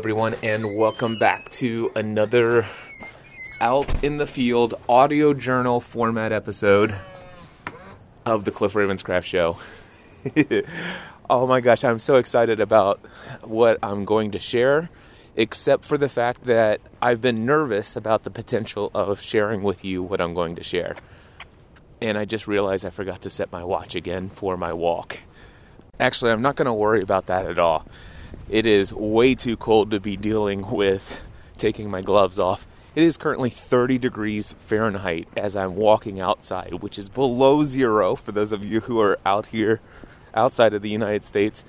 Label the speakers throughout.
Speaker 1: everyone, and welcome back to another out in the field audio journal format episode of the Cliff Ravenscraft Show. oh my gosh, I'm so excited about what I'm going to share, except for the fact that I've been nervous about the potential of sharing with you what I'm going to share. And I just realized I forgot to set my watch again for my walk. Actually, I'm not going to worry about that at all. It is way too cold to be dealing with taking my gloves off. It is currently 30 degrees Fahrenheit as I'm walking outside, which is below zero for those of you who are out here outside of the United States.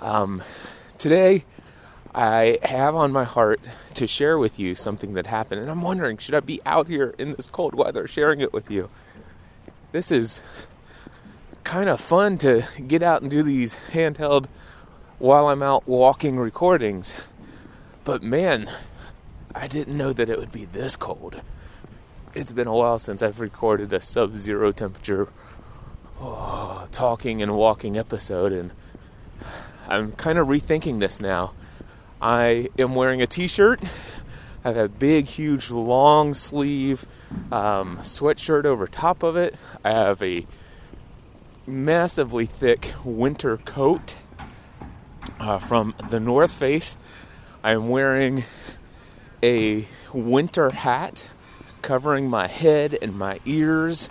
Speaker 1: Um, today, I have on my heart to share with you something that happened, and I'm wondering should I be out here in this cold weather sharing it with you? This is kind of fun to get out and do these handheld while I'm out walking recordings. But man, I didn't know that it would be this cold. It's been a while since I've recorded a sub zero temperature oh, talking and walking episode, and I'm kind of rethinking this now. I am wearing a t shirt. I have a big, huge, long sleeve um, sweatshirt over top of it. I have a massively thick winter coat uh, from the North Face. I'm wearing a winter hat covering my head and my ears.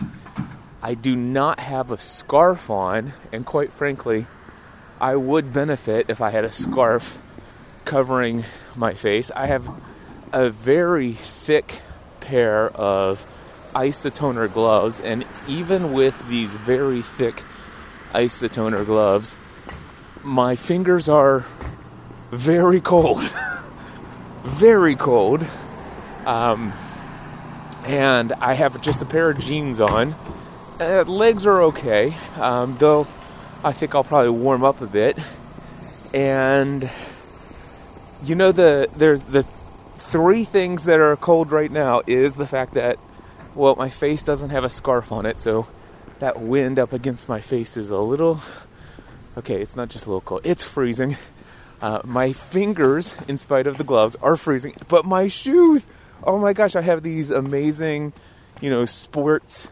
Speaker 1: I do not have a scarf on, and quite frankly, I would benefit if I had a scarf covering my face. I have a very thick pair of isotoner gloves, and even with these very thick isotoner gloves, my fingers are very cold. very cold. Um, and I have just a pair of jeans on. Uh, legs are okay, um, though I think I'll probably warm up a bit. And you know the there's the three things that are cold right now is the fact that well my face doesn't have a scarf on it, so that wind up against my face is a little Okay, it's not just cold, it's freezing. Uh, my fingers, in spite of the gloves, are freezing, but my shoes, oh my gosh, I have these amazing, you know, sports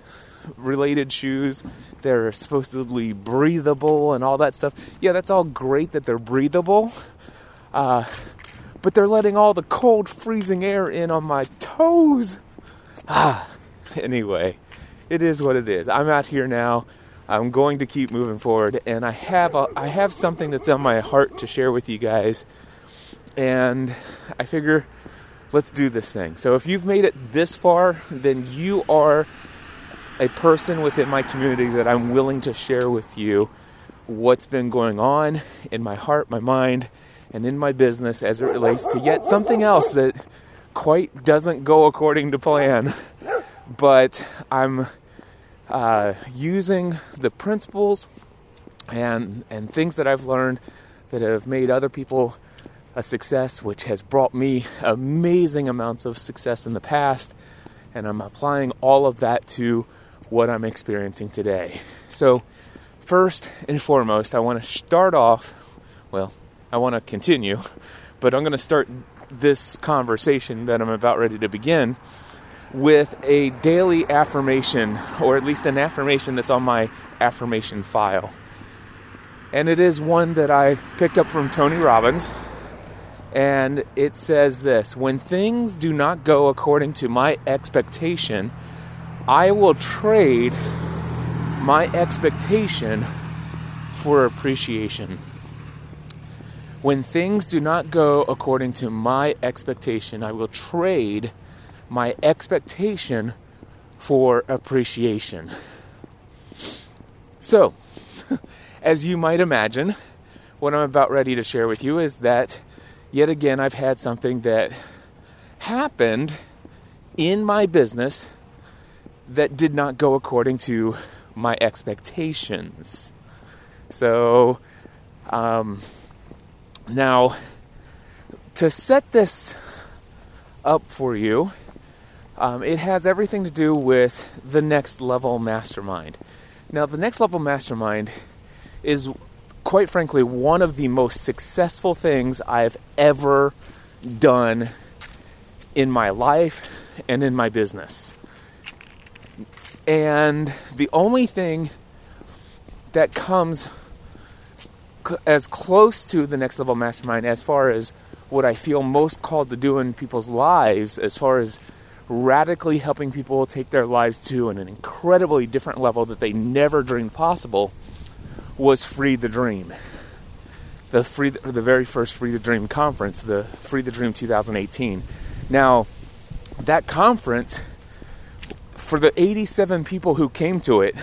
Speaker 1: related shoes. They're supposedly breathable and all that stuff. Yeah, that's all great that they're breathable. Uh, but they're letting all the cold, freezing air in on my toes. Ah, anyway, it is what it is. I'm out here now. I'm going to keep moving forward, and I have a, I have something that's on my heart to share with you guys, and I figure let's do this thing. So if you've made it this far, then you are a person within my community that I'm willing to share with you what's been going on in my heart, my mind, and in my business as it relates to yet something else that quite doesn't go according to plan. But I'm uh, using the principles and and things that I've learned that have made other people a success, which has brought me amazing amounts of success in the past, and I'm applying all of that to what I'm experiencing today. So, first and foremost, I want to start off. Well, I want to continue, but I'm going to start this conversation that I'm about ready to begin with a daily affirmation, or at least an affirmation that's on my affirmation file. And it is one that I picked up from Tony Robbins. And it says this When things do not go according to my expectation, I will trade my expectation for appreciation. When things do not go according to my expectation, I will trade my expectation for appreciation. So, as you might imagine, what I'm about ready to share with you is that yet again I've had something that happened in my business that did not go according to my expectations. So, um, now to set this up for you, um, it has everything to do with the next level mastermind. Now, the next level mastermind is, quite frankly, one of the most successful things I've ever done in my life and in my business. And the only thing that comes cl- as close to the next level mastermind as far as what I feel most called to do in people's lives, as far as radically helping people take their lives to an incredibly different level that they never dreamed possible, was Free the Dream. The free, the very first Free the Dream conference, the Free the Dream 2018. Now, that conference, for the 87 people who came to it,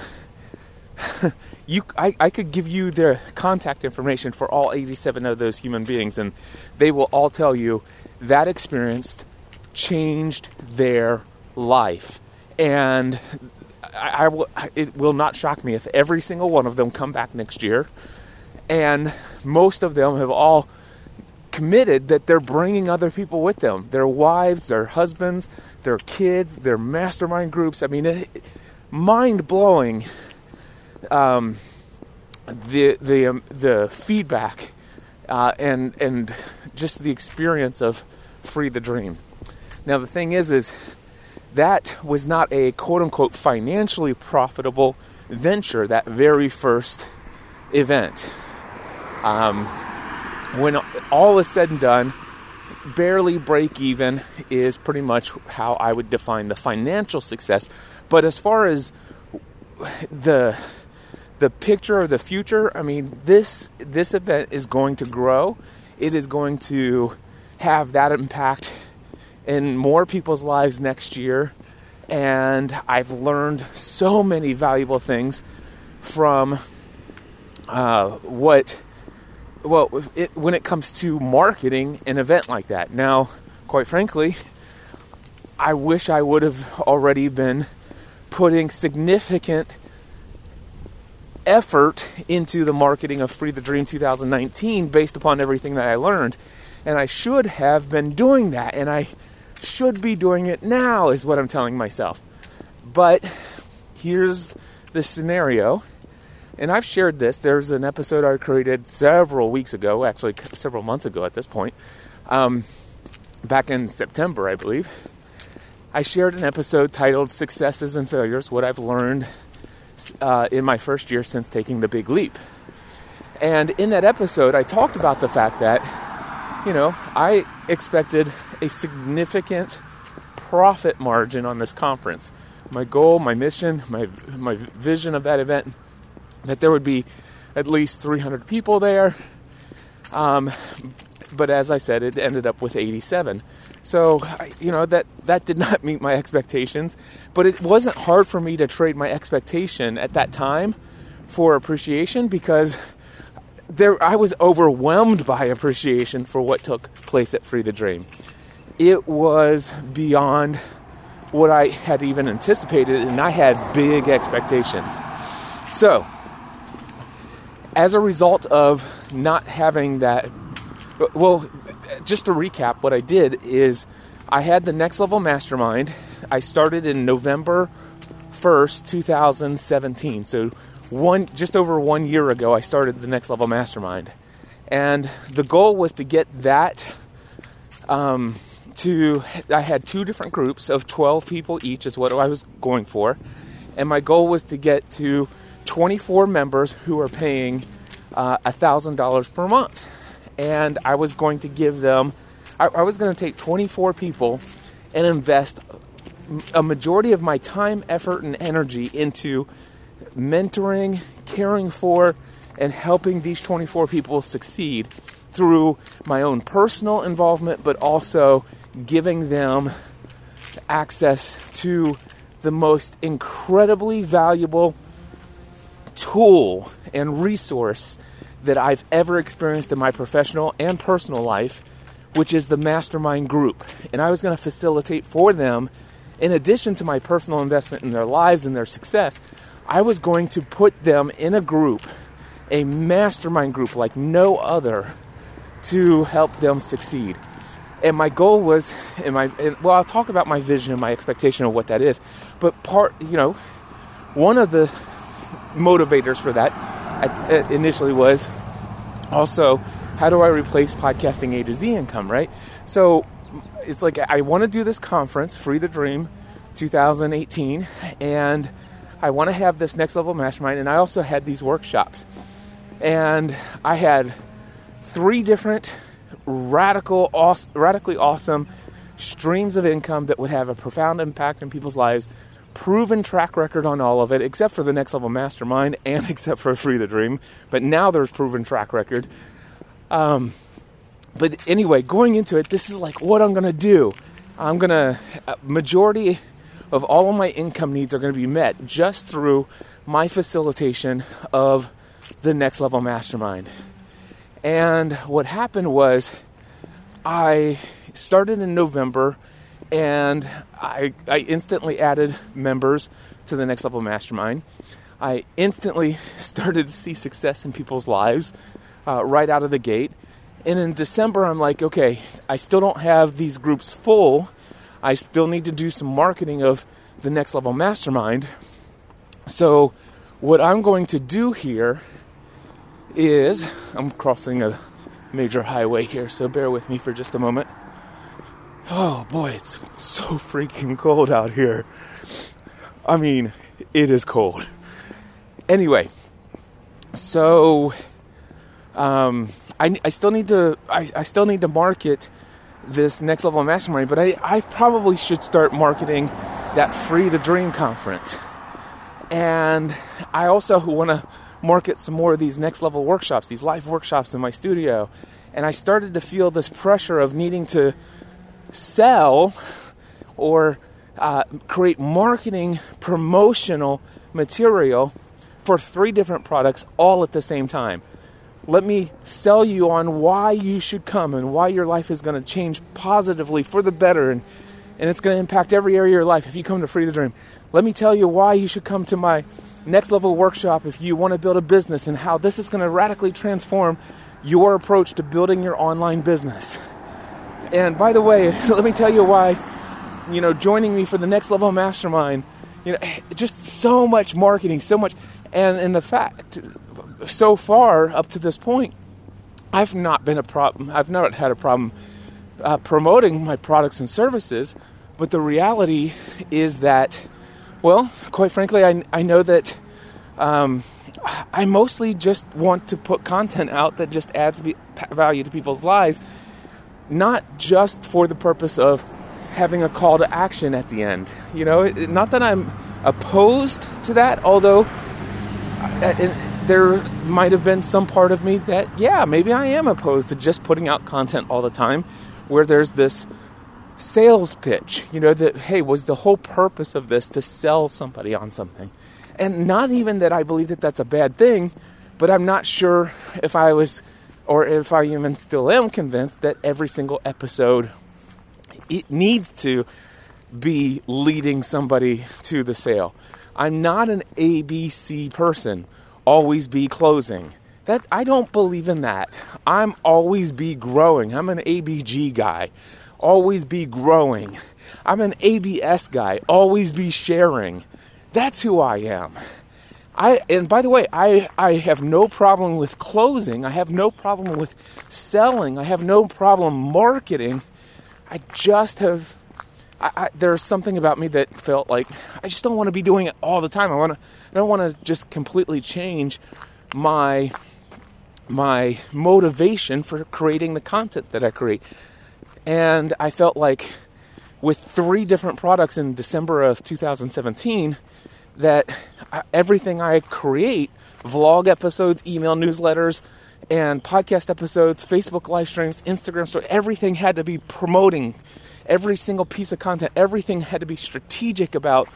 Speaker 1: you, I, I could give you their contact information for all 87 of those human beings, and they will all tell you that experience changed their life. And I, I will, it will not shock me if every single one of them come back next year, and most of them have all committed that they're bringing other people with them their wives, their husbands, their kids, their mastermind groups. I mean, mind blowing um, the the um, the feedback uh, and and just the experience of free the dream. Now the thing is, is that was not a quote unquote financially profitable venture. That very first event. Um, when all is said and done, barely break even is pretty much how I would define the financial success. But as far as the the picture of the future, I mean, this this event is going to grow. It is going to have that impact in more people's lives next year. And I've learned so many valuable things from uh, what well, it, when it comes to marketing an event like that. Now, quite frankly, I wish I would have already been putting significant effort into the marketing of Free the Dream 2019 based upon everything that I learned. And I should have been doing that, and I should be doing it now, is what I'm telling myself. But here's the scenario and I've shared this. There's an episode I created several weeks ago, actually several months ago at this point, um, back in September, I believe. I shared an episode titled "Successes and Failures: What I've Learned uh, in My First Year Since Taking the Big Leap." And in that episode, I talked about the fact that, you know, I expected a significant profit margin on this conference. My goal, my mission, my my vision of that event that there would be at least 300 people there. Um, but as I said, it ended up with 87. So, you know, that, that did not meet my expectations. But it wasn't hard for me to trade my expectation at that time for appreciation because there I was overwhelmed by appreciation for what took place at Free the Dream. It was beyond what I had even anticipated, and I had big expectations. So, as a result of not having that, well, just to recap, what I did is I had the next level mastermind. I started in November 1st, 2017. So one just over one year ago, I started the next level mastermind, and the goal was to get that. Um, to I had two different groups of 12 people each is what I was going for, and my goal was to get to 24 members who are paying uh, a thousand dollars per month, and I was going to give them. I, I was going to take 24 people and invest a majority of my time, effort, and energy into mentoring, caring for, and helping these 24 people succeed through my own personal involvement, but also giving them access to the most incredibly valuable tool and resource that I've ever experienced in my professional and personal life, which is the mastermind group. And I was going to facilitate for them, in addition to my personal investment in their lives and their success, I was going to put them in a group, a mastermind group like no other, to help them succeed. And my goal was, and my, and, well, I'll talk about my vision and my expectation of what that is. But part, you know, one of the motivators for that uh, initially was also how do I replace podcasting A to Z income, right? So it's like I want to do this conference, Free the Dream 2018, and I want to have this next level mastermind, and I also had these workshops. And I had three different radical, awesome, radically awesome streams of income that would have a profound impact in people's lives. Proven track record on all of it, except for the next level mastermind and except for Free the Dream. But now there's proven track record. Um, but anyway, going into it, this is like what I'm going to do. I'm going to, uh, majority of all of my income needs are going to be met just through my facilitation of the next level mastermind. And what happened was I started in November and I, I instantly added members to the next level mastermind. I instantly started to see success in people's lives uh, right out of the gate. And in December, I'm like, okay, I still don't have these groups full. I still need to do some marketing of the next level mastermind. So, what I'm going to do here is I'm crossing a major highway here, so bear with me for just a moment. Oh boy, it's so freaking cold out here. I mean, it is cold. Anyway, so um, I, I still need to I, I still need to market this next level mastermind, but I, I probably should start marketing that free the dream conference. And I also want to market some more of these next level workshops, these live workshops in my studio. And I started to feel this pressure of needing to sell or uh, create marketing promotional material for three different products all at the same time. Let me sell you on why you should come and why your life is going to change positively for the better and, and it's going to impact every area of your life if you come to Free the Dream. Let me tell you why you should come to my next level workshop if you want to build a business and how this is going to radically transform your approach to building your online business. And by the way, let me tell you why, you know, joining me for the next level mastermind, you know, just so much marketing, so much. And in the fact, so far up to this point, I've not been a problem. I've not had a problem uh, promoting my products and services. But the reality is that well, quite frankly, I, I know that um, I mostly just want to put content out that just adds value to people's lives, not just for the purpose of having a call to action at the end. You know, not that I'm opposed to that, although uh, there might have been some part of me that, yeah, maybe I am opposed to just putting out content all the time where there's this sales pitch. You know, that, hey, was the whole purpose of this to sell somebody on something? And not even that I believe that that's a bad thing, but I'm not sure if I was, or if I even still am convinced that every single episode it needs to be leading somebody to the sale. I'm not an ABC person, always be closing. That I don't believe in that. I'm always be growing. I'm an ABG guy always be growing. I'm an ABS guy, always be sharing. That's who I am. I and by the way, I I have no problem with closing. I have no problem with selling. I have no problem marketing. I just have I, I, there's something about me that felt like I just don't want to be doing it all the time. I want to I don't want to just completely change my my motivation for creating the content that I create. And I felt like with three different products in December of 2017 that everything I create vlog episodes, email newsletters, and podcast episodes, Facebook live streams, Instagram stories everything had to be promoting every single piece of content. Everything had to be strategic about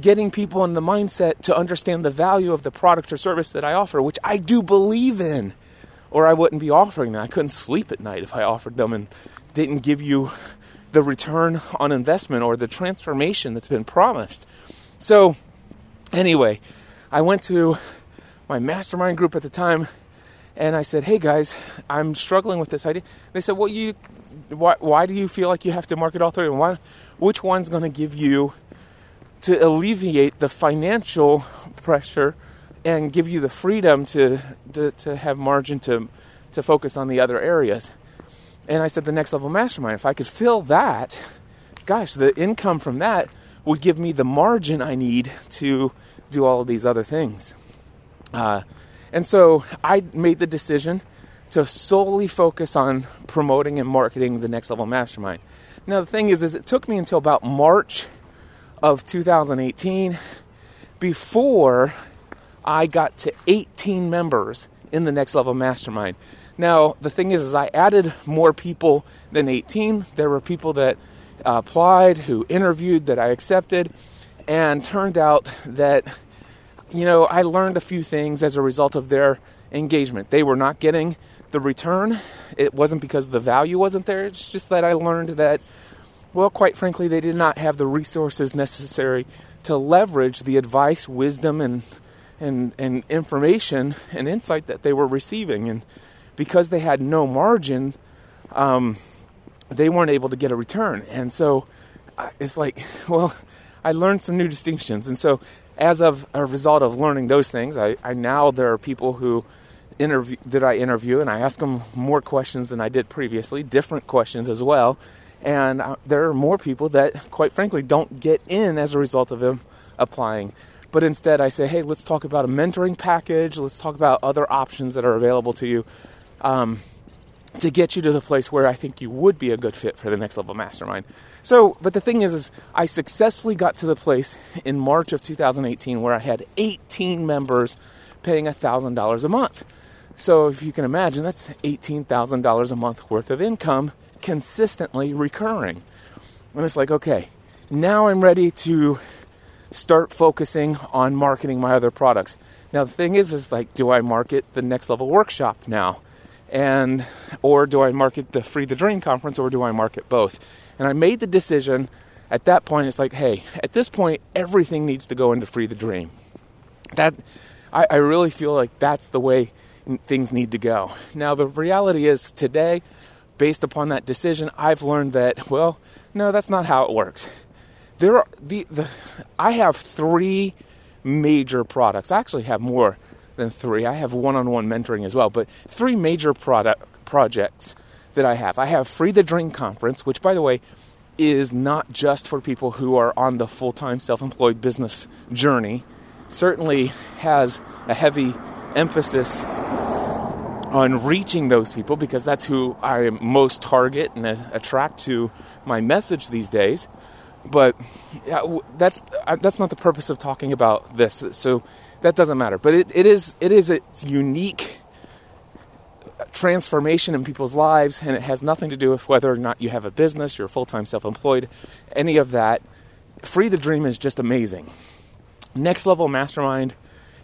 Speaker 1: getting people in the mindset to understand the value of the product or service that I offer, which I do believe in, or I wouldn't be offering them. I couldn't sleep at night if I offered them and didn't give you the return on investment or the transformation that's been promised. So, anyway, I went to my mastermind group at the time and I said, "Hey guys, I'm struggling with this idea." They said, "Well, you why, why do you feel like you have to market all three? And why, which one's going to give you to alleviate the financial pressure and give you the freedom to, to, to have margin to to focus on the other areas. And I said, the next level mastermind, if I could fill that, gosh, the income from that would give me the margin I need to do all of these other things. Uh, and so I made the decision to solely focus on promoting and marketing the next level mastermind. Now the thing is, is it took me until about March of 2018 before I got to 18 members in the next level mastermind. Now the thing is, is I added more people than 18. There were people that applied, who interviewed, that I accepted, and turned out that you know I learned a few things as a result of their engagement. They were not getting the return. It wasn't because the value wasn't there. It's just that I learned that, well, quite frankly, they did not have the resources necessary to leverage the advice, wisdom, and and and information and insight that they were receiving, and because they had no margin, um, they weren't able to get a return. And so it's like, well, I learned some new distinctions, and so as of a result of learning those things, I, I now there are people who interview that I interview, and I ask them more questions than I did previously, different questions as well. And uh, there are more people that, quite frankly, don't get in as a result of them applying. But instead, I say, hey, let's talk about a mentoring package. Let's talk about other options that are available to you um, to get you to the place where I think you would be a good fit for the next level mastermind. So, but the thing is, is I successfully got to the place in March of 2018 where I had 18 members paying $1,000 a month. So if you can imagine, that's $18,000 a month worth of income consistently recurring. And it's like, okay, now I'm ready to start focusing on marketing my other products. Now the thing is, is like, do I market the next level workshop now? And, or do I market the Free the Dream conference or do I market both? And I made the decision at that point, it's like, hey, at this point, everything needs to go into Free the Dream. That, I, I really feel like that's the way things need to go. Now, the reality is today, based upon that decision, I've learned that, well, no, that's not how it works. There are the, the I have three major products. I actually have more than three. I have one-on-one mentoring as well, but three major product projects that I have. I have Free the Dream Conference, which by the way is not just for people who are on the full-time self-employed business journey. Certainly has a heavy emphasis on reaching those people because that's who I most target and attract to my message these days. But that's uh, that's not the purpose of talking about this. So that doesn't matter. But it, it is it is its unique transformation in people's lives, and it has nothing to do with whether or not you have a business, you're full time self employed, any of that. Free the Dream is just amazing. Next Level Mastermind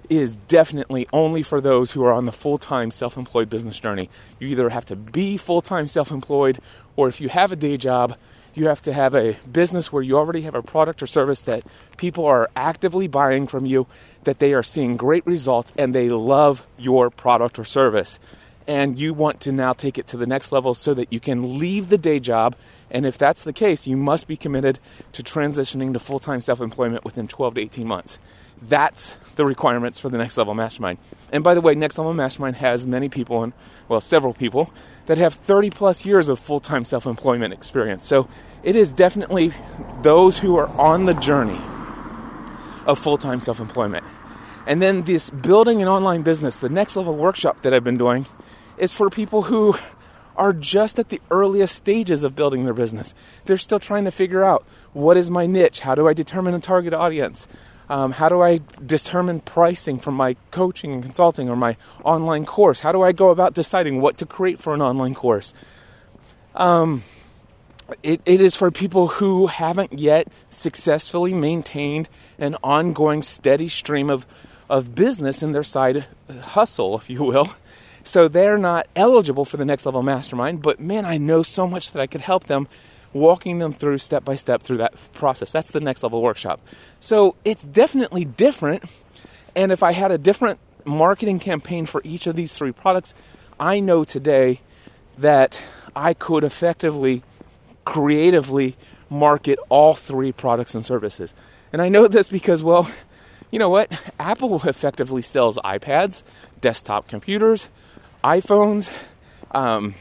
Speaker 1: is definitely only for those who are on the full time self employed business journey. You either have to be full time self employed, or if you have a day job, you have to have a business where you already have a product or service that people are actively buying from you, that they are seeing great results, and they love your product or service. And you want to now take it to the next level so that you can leave the day job. And if that's the case, you must be committed to transitioning to full time self employment within 12 to 18 months. That's the requirements for the Next Level Mastermind. And by the way, Next Level Mastermind has many people, and well, several people, that have 30 plus years of full time self employment experience. So it is definitely those who are on the journey of full time self employment. And then this building an online business, the Next Level workshop that I've been doing, is for people who are just at the earliest stages of building their business. They're still trying to figure out what is my niche? How do I determine a target audience? Um, how do I determine pricing for my coaching and consulting or my online course? How do I go about deciding what to create for an online course? Um, it, it is for people who haven't yet successfully maintained an ongoing steady stream of, of business in their side hustle, if you will. So they're not eligible for the next level mastermind, but man, I know so much that I could help them walking them through step by step through that process. That's the next level workshop. So it's definitely different. And if I had a different marketing campaign for each of these three products, I know today that I could effectively, creatively market all three products and services. And I know this because, well, you know what? Apple effectively sells iPads, desktop computers, iPhones, um,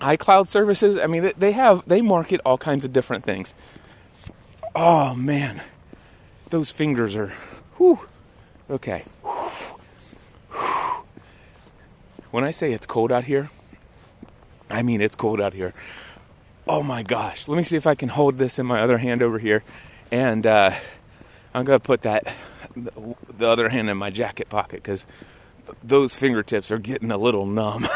Speaker 1: iCloud services. I mean, they have they market all kinds of different things. Oh man, those fingers are. Whew. Okay. When I say it's cold out here, I mean it's cold out here. Oh my gosh. Let me see if I can hold this in my other hand over here. And uh, I'm to put that, the other hand in my jacket pocket because those fingertips are getting a little numb.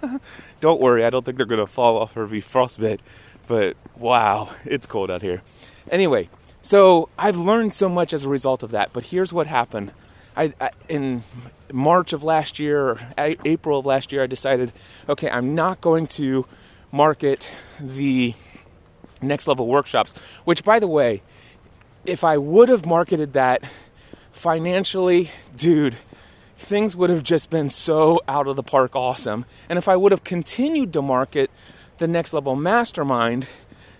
Speaker 1: don't worry, I don't think they're going to fall off or be frostbite. But wow, it's cold out here. Anyway, so I've learned so much as a result of that. But here's what happened. I, I, in March of last year, April of last year, I decided, okay, I'm not going to market the next level workshops. Which, by the way, if I would have marketed that financially, dude, things would have just been so out of the park awesome. And if I would have continued to market the next level mastermind,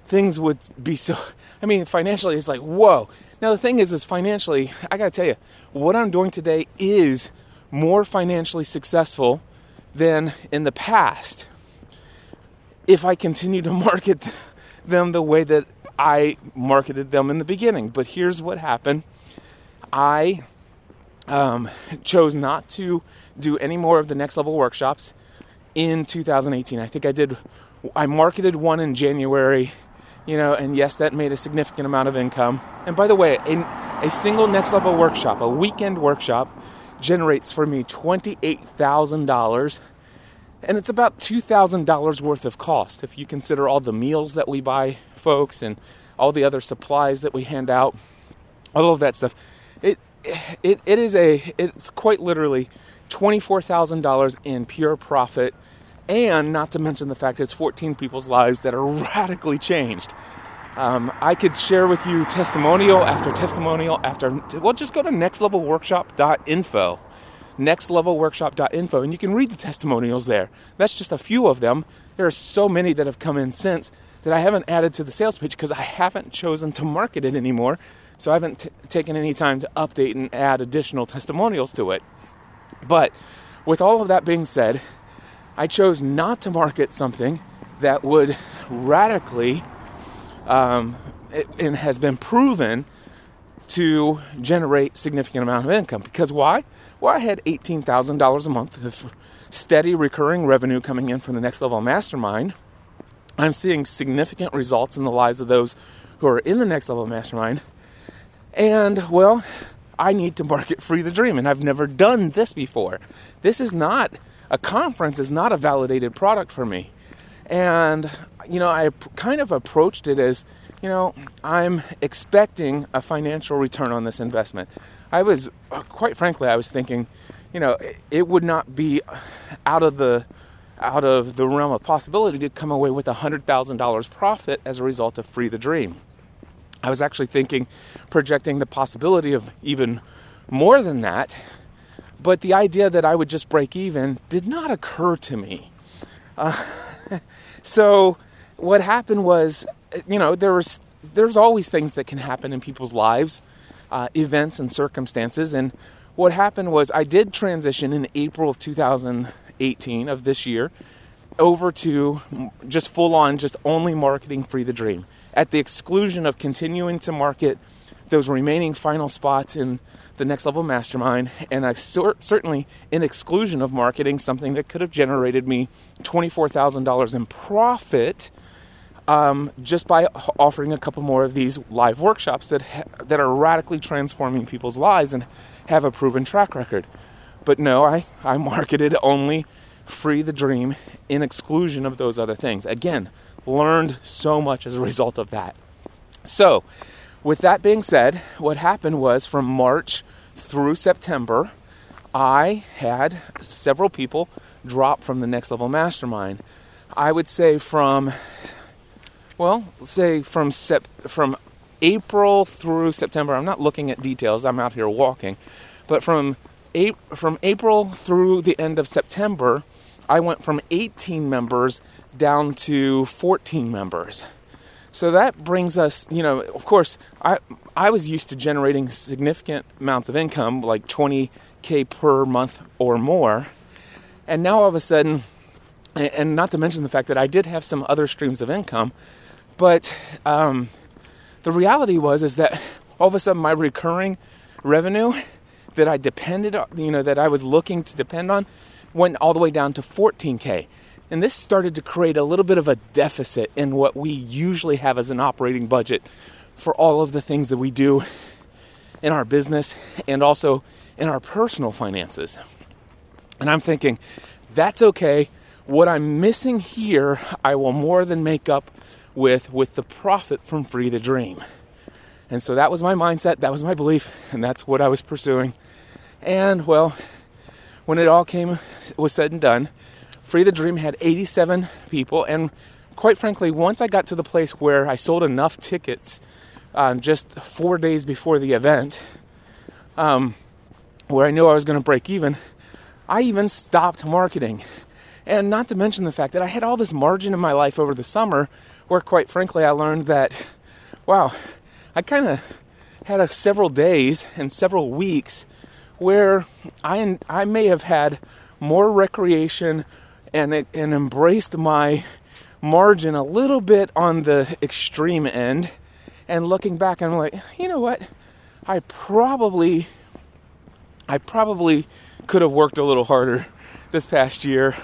Speaker 1: things would be so. I mean, financially, it's like, whoa. Now, the thing is, is financially, I gotta tell you, what I'm doing today is more financially successful than in the past if I continue to market them the way that I marketed them in the beginning. But here's what happened I um, chose not to do any more of the next level workshops in 2018. I think I did, I marketed one in January, you know, and yes, that made a significant amount of income. And by the way, a, a single next level workshop, a weekend workshop, generates for me $28,000 and it's about $2,000 worth of cost if you consider all the meals that we buy folks and all the other supplies that we hand out, all of that stuff. It it, is a it's quite literally $24,000 in pure profit and not to mention the fact that it's 14 people's lives that are radically changed. Um, I could share with you testimonial after testimonial after. Well, just go to nextlevelworkshop.info, nextlevelworkshop.info, and you can read the testimonials there. That's just a few of them. There are so many that have come in since that I haven't added to the sales page because I haven't chosen to market it anymore. So I haven't t- taken any time to update and add additional testimonials to it. But with all of that being said, I chose not to market something that would radically um, it, and has been proven to generate significant amount of income. Because why? Well, I had $18,000 a month of steady recurring revenue coming in from the next level mastermind I'm seeing significant results in the lives of those who are in the next level mastermind. And well, I need to market free the dream, and I've never done this before. This is not a conference is not a validated product for me. And you know, I kind of approached it as, you know, I'm expecting a financial return on this investment. I was uh, quite frankly, I was thinking, you know, it would not be out of the out of the realm of possibility to come away with $100,000 profit as a result of Free the Dream. I was actually thinking, projecting the possibility of even more than that, but the idea that I would just break even did not occur to me. Uh, so, what happened was, you know, there was there's always things that can happen in people's lives, uh, events and circumstances, and what happened was I did transition in April of 2018 of this year over to just full on, just only marketing Free the Dream at the exclusion of continuing to market those remaining final spots in the next level mastermind. And I cer- certainly, in exclusion of marketing something that could have generated me $24,000 in profit. Um, just by offering a couple more of these live workshops that ha- that are radically transforming people's lives and have a proven track record. But no, I, I marketed only Free the Dream in exclusion of those other things. Again, learned so much as a result of that. So, with that being said, what happened was from March through September, I had several people drop from the next level mastermind. I would say from, well, say from sep- from April through September. I'm not looking at details. I'm out here walking, but from from April through the end of September, I went from 18 members down to 14 members. So that brings us, you know, of course, I I was used to generating significant amounts of income, like 20k per month or more, and now all of a sudden, and not to mention the fact that I did have some other streams of income, but um, the reality was is that all of a sudden my recurring revenue that I depended on, you know, that I was looking to depend on, went all the way down to 14k. And this started to create a little bit of a deficit in what we usually have as an operating budget for all of the things that we do in our business and also in our personal finances. And I'm thinking, that's okay. What I'm missing here, I will more than make up with with the profit from Free the Dream. And so that was my mindset, that was my belief, and that's what I was pursuing. And well, when it all came was said and done, Free the Dream had 87 people and quite frankly, once I got to the place where I sold enough tickets um, just four days before the event, um, where I knew I was going to break even, I even stopped marketing. And not to mention the fact that I had all this margin in my life over the summer where, quite frankly, I learned that, wow, I kind of had a, several days and several weeks where I, I may have had more recreation and, and embraced my margin a little bit on the extreme end. And looking back, I'm like, you know what? I probably, I probably could have worked a little harder this past year.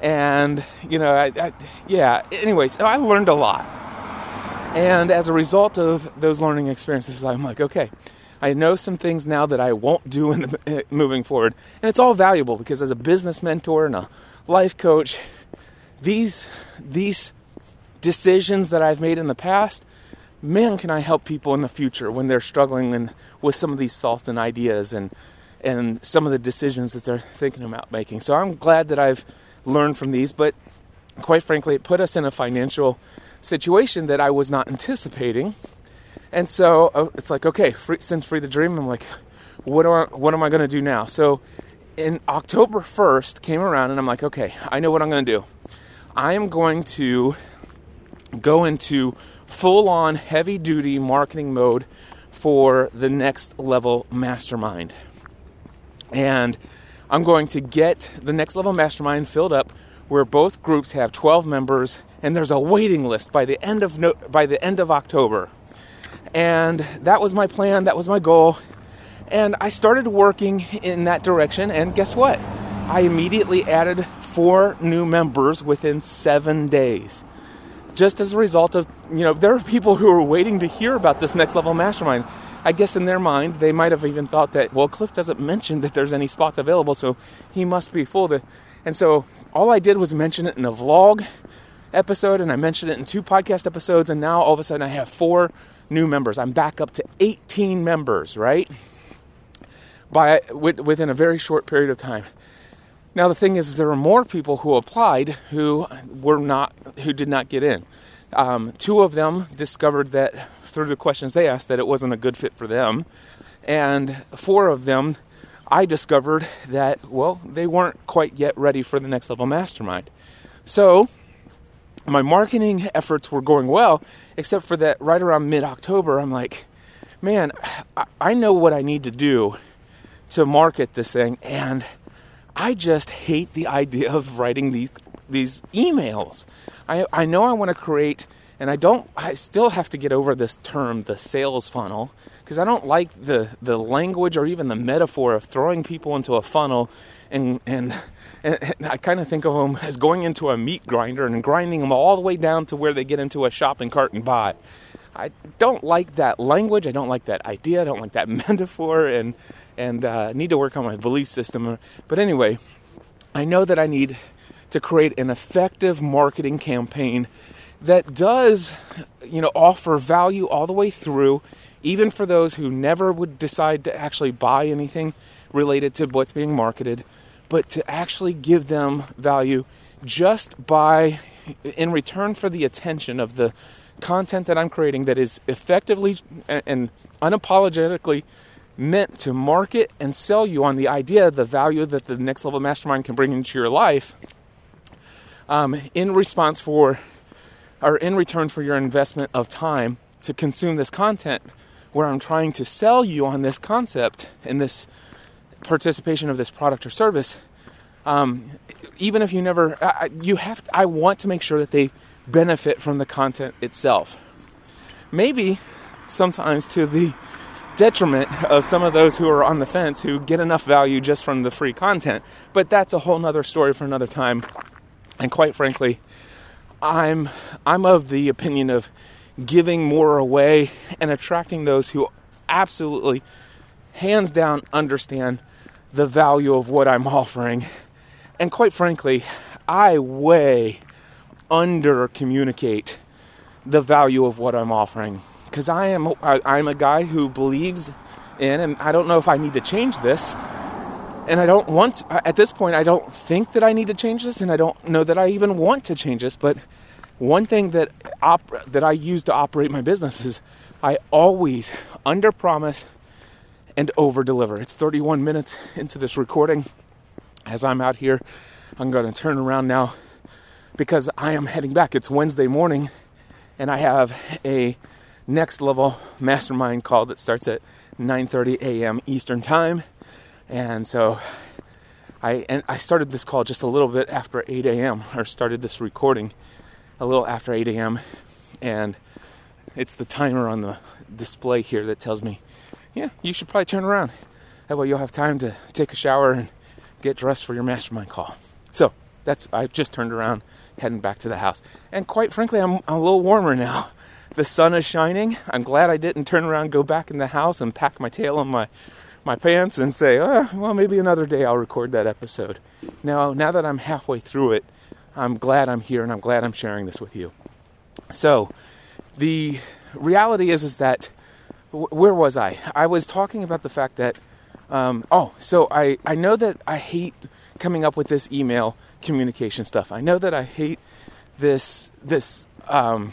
Speaker 1: And, you know, I, I, yeah, anyways, I learned a lot. And as a result of those learning experiences, I'm like, okay, I know some things now that I won't do in the, moving forward. And it's all valuable because as a business mentor and a life coach, these, these decisions that I've made in the past, man, can I help people in the future when they're struggling and with some of these thoughts and ideas and and some of the decisions that they're thinking about making. So I'm glad that I've learned from these, but quite frankly, it put us in a financial situation that I was not anticipating. And so uh, it's like, okay, free, since Free the Dream, I'm like, what, I, what am I going to do now? So in October 1st came around and I'm like, okay, I know what I'm going to do. I am going to go into full on heavy duty marketing mode for the next level mastermind. And I'm going to get the next level mastermind filled up where both groups have 12 members and there's a waiting list by the end of no, by the end of October. And that was my plan, that was my goal. And I started working in that direction and guess what? I immediately added four new members within 7 days. Just as a result of, you know, there are people who are waiting to hear about this next level mastermind. I guess in their mind, they might have even thought that, well, Cliff doesn't mention that there's any spots available, so he must be full. And so all I did was mention it in a vlog episode, and I mentioned it in two podcast episodes, and now all of a sudden I have four new members. I'm back up to 18 members, right? By within a very short period of time. Now the thing is, there are more people who applied who were not, who did not get in. Um, two of them discovered that through the questions they asked that it wasn't a good fit for them. And four of them, I discovered that, well, they weren't quite yet ready for the next level mastermind. So my marketing efforts were going well, except for that right around mid October, I'm like, man, I know what I need to do to market this thing, and I just hate the idea of writing these these emails. I, I know I want to create and I don't I still have to get over this term the sales funnel because I don't like the the language or even the metaphor of throwing people into a funnel and and, and I kind of think of them as going into a meat grinder and grinding them all the way down to where they get into a shopping cart and buy. I don't like that language. I don't like that idea. I don't like that metaphor, and and uh, need to work on my belief system. But anyway, I know that I need to create an effective marketing campaign that does, you know, offer value all the way through, even for those who never would decide to actually buy anything related to what's being marketed, but to actually give them value just by, in return for the attention of the content that I'm creating that is effectively and unapologetically meant to market and sell you on the idea, the value that the next level mastermind can bring into your life um, in response for or in return for your investment of time to consume this content where I'm trying to sell you on this concept and this participation of this product or service, Um, even if you never, I, you have. I want to make sure that they benefit from the content itself. Maybe sometimes to the detriment of some of those who are on the fence who get enough value just from the free content. But that's a whole nother story for another time. And quite frankly, I'm I'm of the opinion of giving more away and attracting those who absolutely hands down understand the value of what I'm offering. And quite frankly, I way under communicate the value of what I'm offering because I am I, am a guy who believes in, and I don't know if I need to change this, and I don't want at this point I don't think that I need to change this, and I don't know that I even want to change this. But one thing that op- that I use to operate my business is I always under promise and over deliver. It's 31 minutes into this recording. As I'm out here, I'm going to turn around now because I am heading back. It's Wednesday morning, and I have a next level mastermind call that starts at 9:30 a.m. Eastern Time. And so I and I started this call just a little bit after 8 a.m. or started this recording a little after 8 a.m. and it's the timer on the display here that tells me, yeah, you should probably turn around. That way you'll have time to take a shower and get dressed for your mastermind call. So that's I just turned around, heading back to the house. And quite frankly, I'm, I'm a little warmer now the sun is shining. I'm glad I didn't turn around, go back in the house, and pack my tail on my my pants and say, oh, well, maybe another day I'll record that episode. Now, now that I'm halfway through it, I'm glad I'm here and I'm glad I'm sharing this with you. So, the reality is, is that where was I? I was talking about the fact that, um, oh, so I, I know that I hate coming up with this email communication stuff. I know that I hate this this um,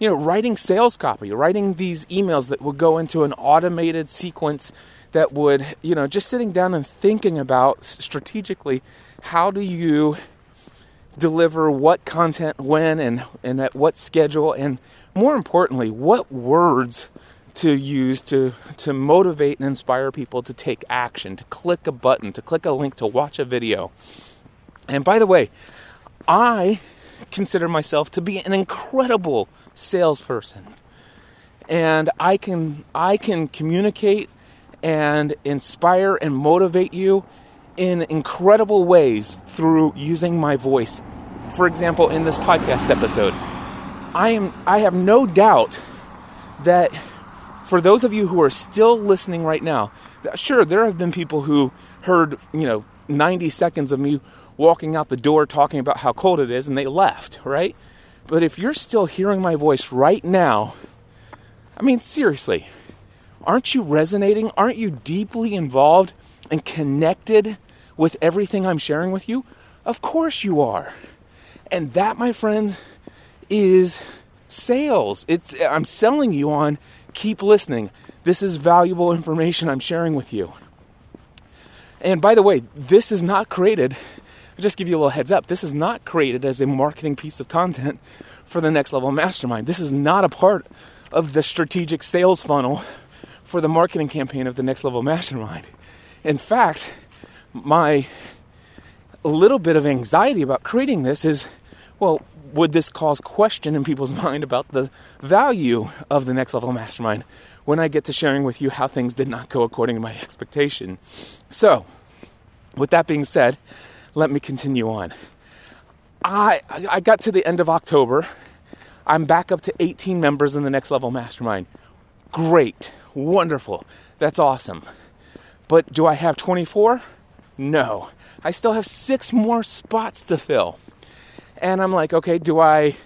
Speaker 1: you know, writing sales copy, writing these emails that would go into an automated sequence that would, you know, just sitting down and thinking about strategically how do you deliver what content when and, and at what schedule and more importantly, what words to use to to motivate and inspire people to take action, to click a button, to click a link, to watch a video. And by the way, I consider myself to be an incredible salesperson. And I can I can communicate and inspire and motivate you in incredible ways through using my voice. For example, in this podcast episode, I am I have no doubt that for those of you who are still listening right now, sure there have been people who heard, you know, 90 seconds of me walking out the door talking about how cold it is and they left, right? But if you're still hearing my voice right now, I mean, seriously, aren't you resonating? Aren't you deeply involved and connected with everything I'm sharing with you? Of course you are. And that, my friends, is sales. It's I'm selling you on keep listening. This is valuable information I'm sharing with you. And by the way, this is not created just give you a little heads up. This is not created as a marketing piece of content for the next level mastermind. This is not a part of the strategic sales funnel for the marketing campaign of the next level mastermind. In fact, my little bit of anxiety about creating this is well, would this cause question in people's mind about the value of the next level mastermind when I get to sharing with you how things did not go according to my expectation? So, with that being said, let me continue on. I I got to the end of October. I'm back up to 18 members in the next level mastermind. Great. Wonderful. That's awesome. But do I have 24? No. I still have 6 more spots to fill. And I'm like, okay, do I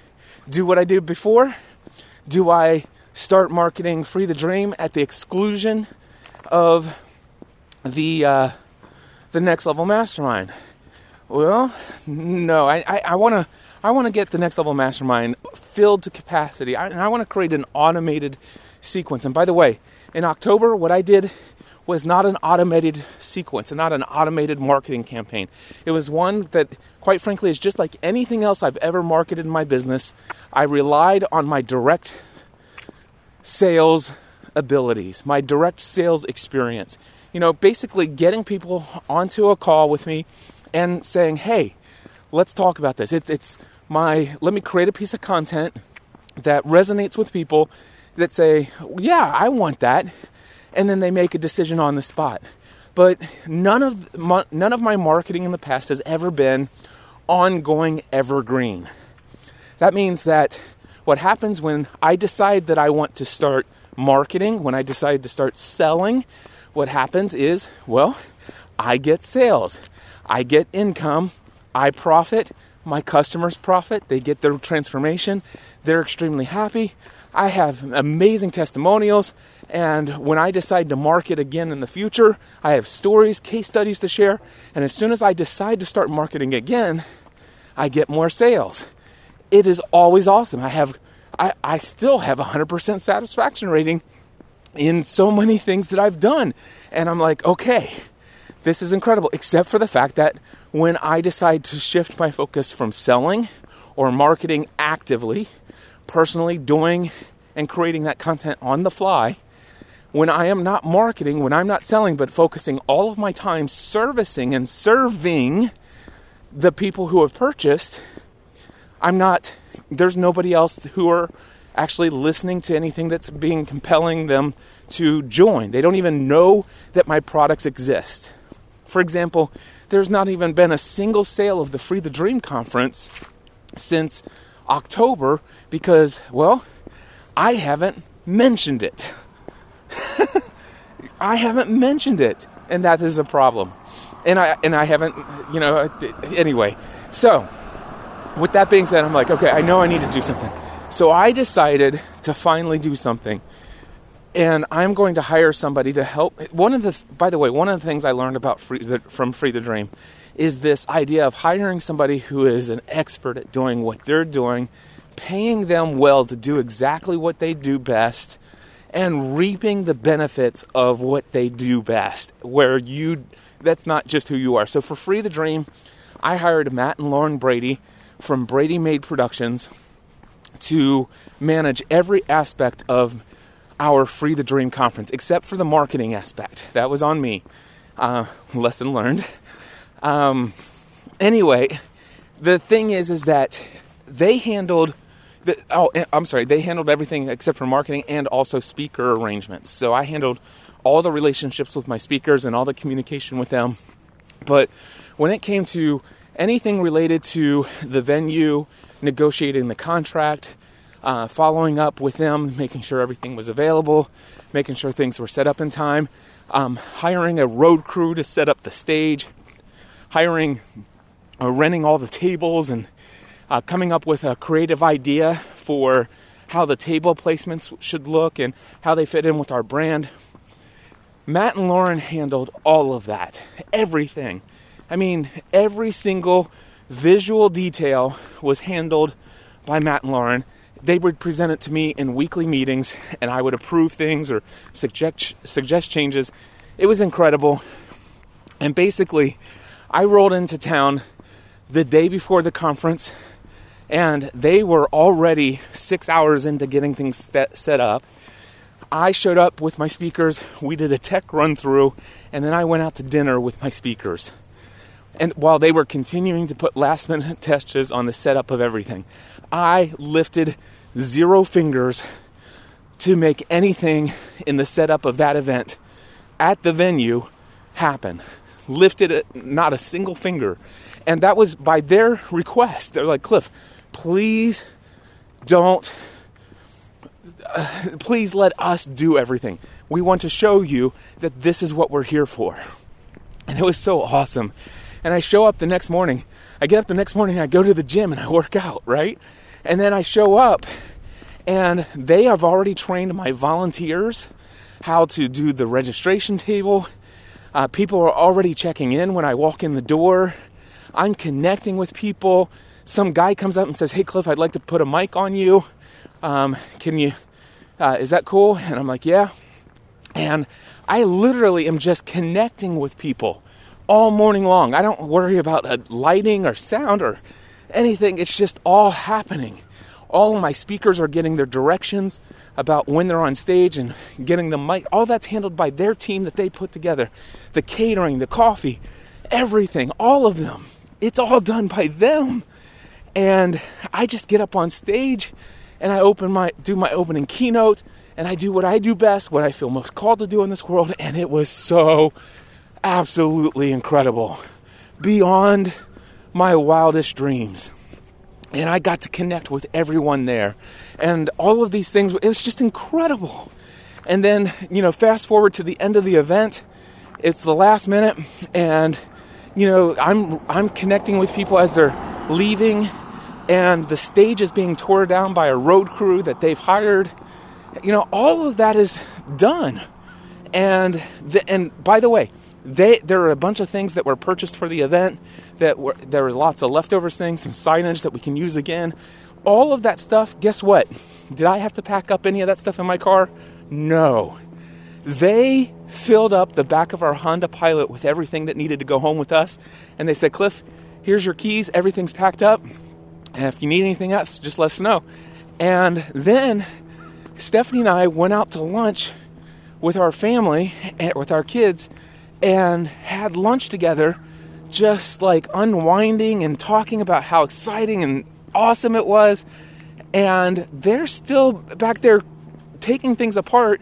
Speaker 1: do what I did before? Do I start marketing Free the Dream at the exclusion of the uh, the next level mastermind? Well, no. I, I, want to I want to get the next level mastermind filled to capacity, I, and I want to create an automated sequence. And by the way, in October, what I did was not an automated sequence and not an automated marketing campaign. It was one that, quite frankly, is just like anything else I've ever marketed in my business. I relied on my direct sales abilities, my direct sales experience. You know, basically getting people onto a call with me and saying, hey, let's talk about this. It, it's my, let me create a piece of content that resonates with people that say, yeah, I want that. And then they make a decision on the spot. But none of my, none of my marketing in the past has ever been ongoing evergreen. That means that what happens when I decide that I want to start marketing, when I decide to start selling, what happens is, well, I get sales, I get income, I profit, my customers profit, they get their transformation, they're extremely happy. I have amazing testimonials, and when I decide to market again in the future, I have stories, case studies to share, and as soon as I decide to start marketing again, I get more sales. It is always awesome. I have I, I still have a 100% satisfaction rating in so many things that I've done. And I'm like, okay, this is incredible, except for the fact that when I decide to shift my focus from selling or marketing actively, personally doing and creating that content on the fly, when I am not marketing, when I'm not selling, but focusing all of my time servicing and serving the people who have purchased, I'm not, there's nobody else who are actually listening to anything that's being compelling them to join. They don't even know that my products exist. For example, there's not even been a single sale of the Free the Dream conference since October because, well, I haven't mentioned it. I haven't mentioned it, and that is a problem. And I and I haven't, you know, anyway. So, with that being said, I'm like, okay, I know I need to do something. So I decided to finally do something and I'm going to hire somebody to help. One of the, by the way, one of the things I learned about free, the, from Free the Dream is this idea of hiring somebody who is an expert at doing what they're doing, paying them well to do exactly what they do best, and reaping the benefits of what they do best. Where you, that's not just who you are. So for Free the Dream, I hired Matt and Lauren Brady from Brady Made Productions to manage every aspect of our Free the Dream conference, except for the marketing aspect. That was on me. Uh, lesson learned. Um, anyway, the thing is, is that they handled. The, oh, eh, I'm sorry. They handled everything except for marketing and also speaker arrangements. So I handled all the relationships with my speakers and all the communication with them. But when it came to anything related to the venue, negotiating the contract, uh, following up with them, making sure everything was available, making sure things were set up in time, um, hiring a road crew to set up the stage, hiring or renting all the tables, and uh, coming up with a creative idea for how the table placements should look and how they fit in with our brand. Matt and Lauren handled all of that, everything. I mean, every single visual detail was handled by Matt and Lauren, they would present it to me in weekly meetings and I would approve things or suggest suggest changes. It was incredible. And basically, I rolled into town the day before the conference and they were already 6 hours into getting things set up. I showed up with my speakers, we did a tech run through, and then I went out to dinner with my speakers. And while they were continuing to put last minute touches on the setup of everything, I lifted zero fingers to make anything in the setup of that event at the venue happen. Lifted it, not a single finger. And that was by their request. They're like, Cliff, please don't, uh, please let us do everything. We want to show you that this is what we're here for. And it was so awesome. And I show up the next morning. I get up the next morning, I go to the gym and I work out, right? And then I show up and they have already trained my volunteers how to do the registration table. Uh, people are already checking in when I walk in the door. I'm connecting with people. Some guy comes up and says, Hey, Cliff, I'd like to put a mic on you. Um, can you, uh, is that cool? And I'm like, Yeah. And I literally am just connecting with people all morning long. I don't worry about uh, lighting or sound or anything. It's just all happening. All my speakers are getting their directions about when they're on stage and getting the mic. All that's handled by their team that they put together. The catering, the coffee, everything, all of them. It's all done by them. And I just get up on stage and I open my do my opening keynote and I do what I do best, what I feel most called to do in this world, and it was so absolutely incredible. Beyond my wildest dreams. And I got to connect with everyone there. And all of these things, it was just incredible. And then, you know, fast forward to the end of the event, it's the last minute, and you know, I'm I'm connecting with people as they're leaving, and the stage is being torn down by a road crew that they've hired. You know, all of that is done, and the, and by the way, they there are a bunch of things that were purchased for the event that were there was lots of leftovers things, some signage that we can use again. All of that stuff. Guess what? Did I have to pack up any of that stuff in my car? No. They filled up the back of our Honda Pilot with everything that needed to go home with us. And they said, Cliff, here's your keys. Everything's packed up. And if you need anything else, just let us know. And then Stephanie and I went out to lunch with our family, eh, with our kids, and had lunch together, just like unwinding and talking about how exciting and awesome it was. And they're still back there taking things apart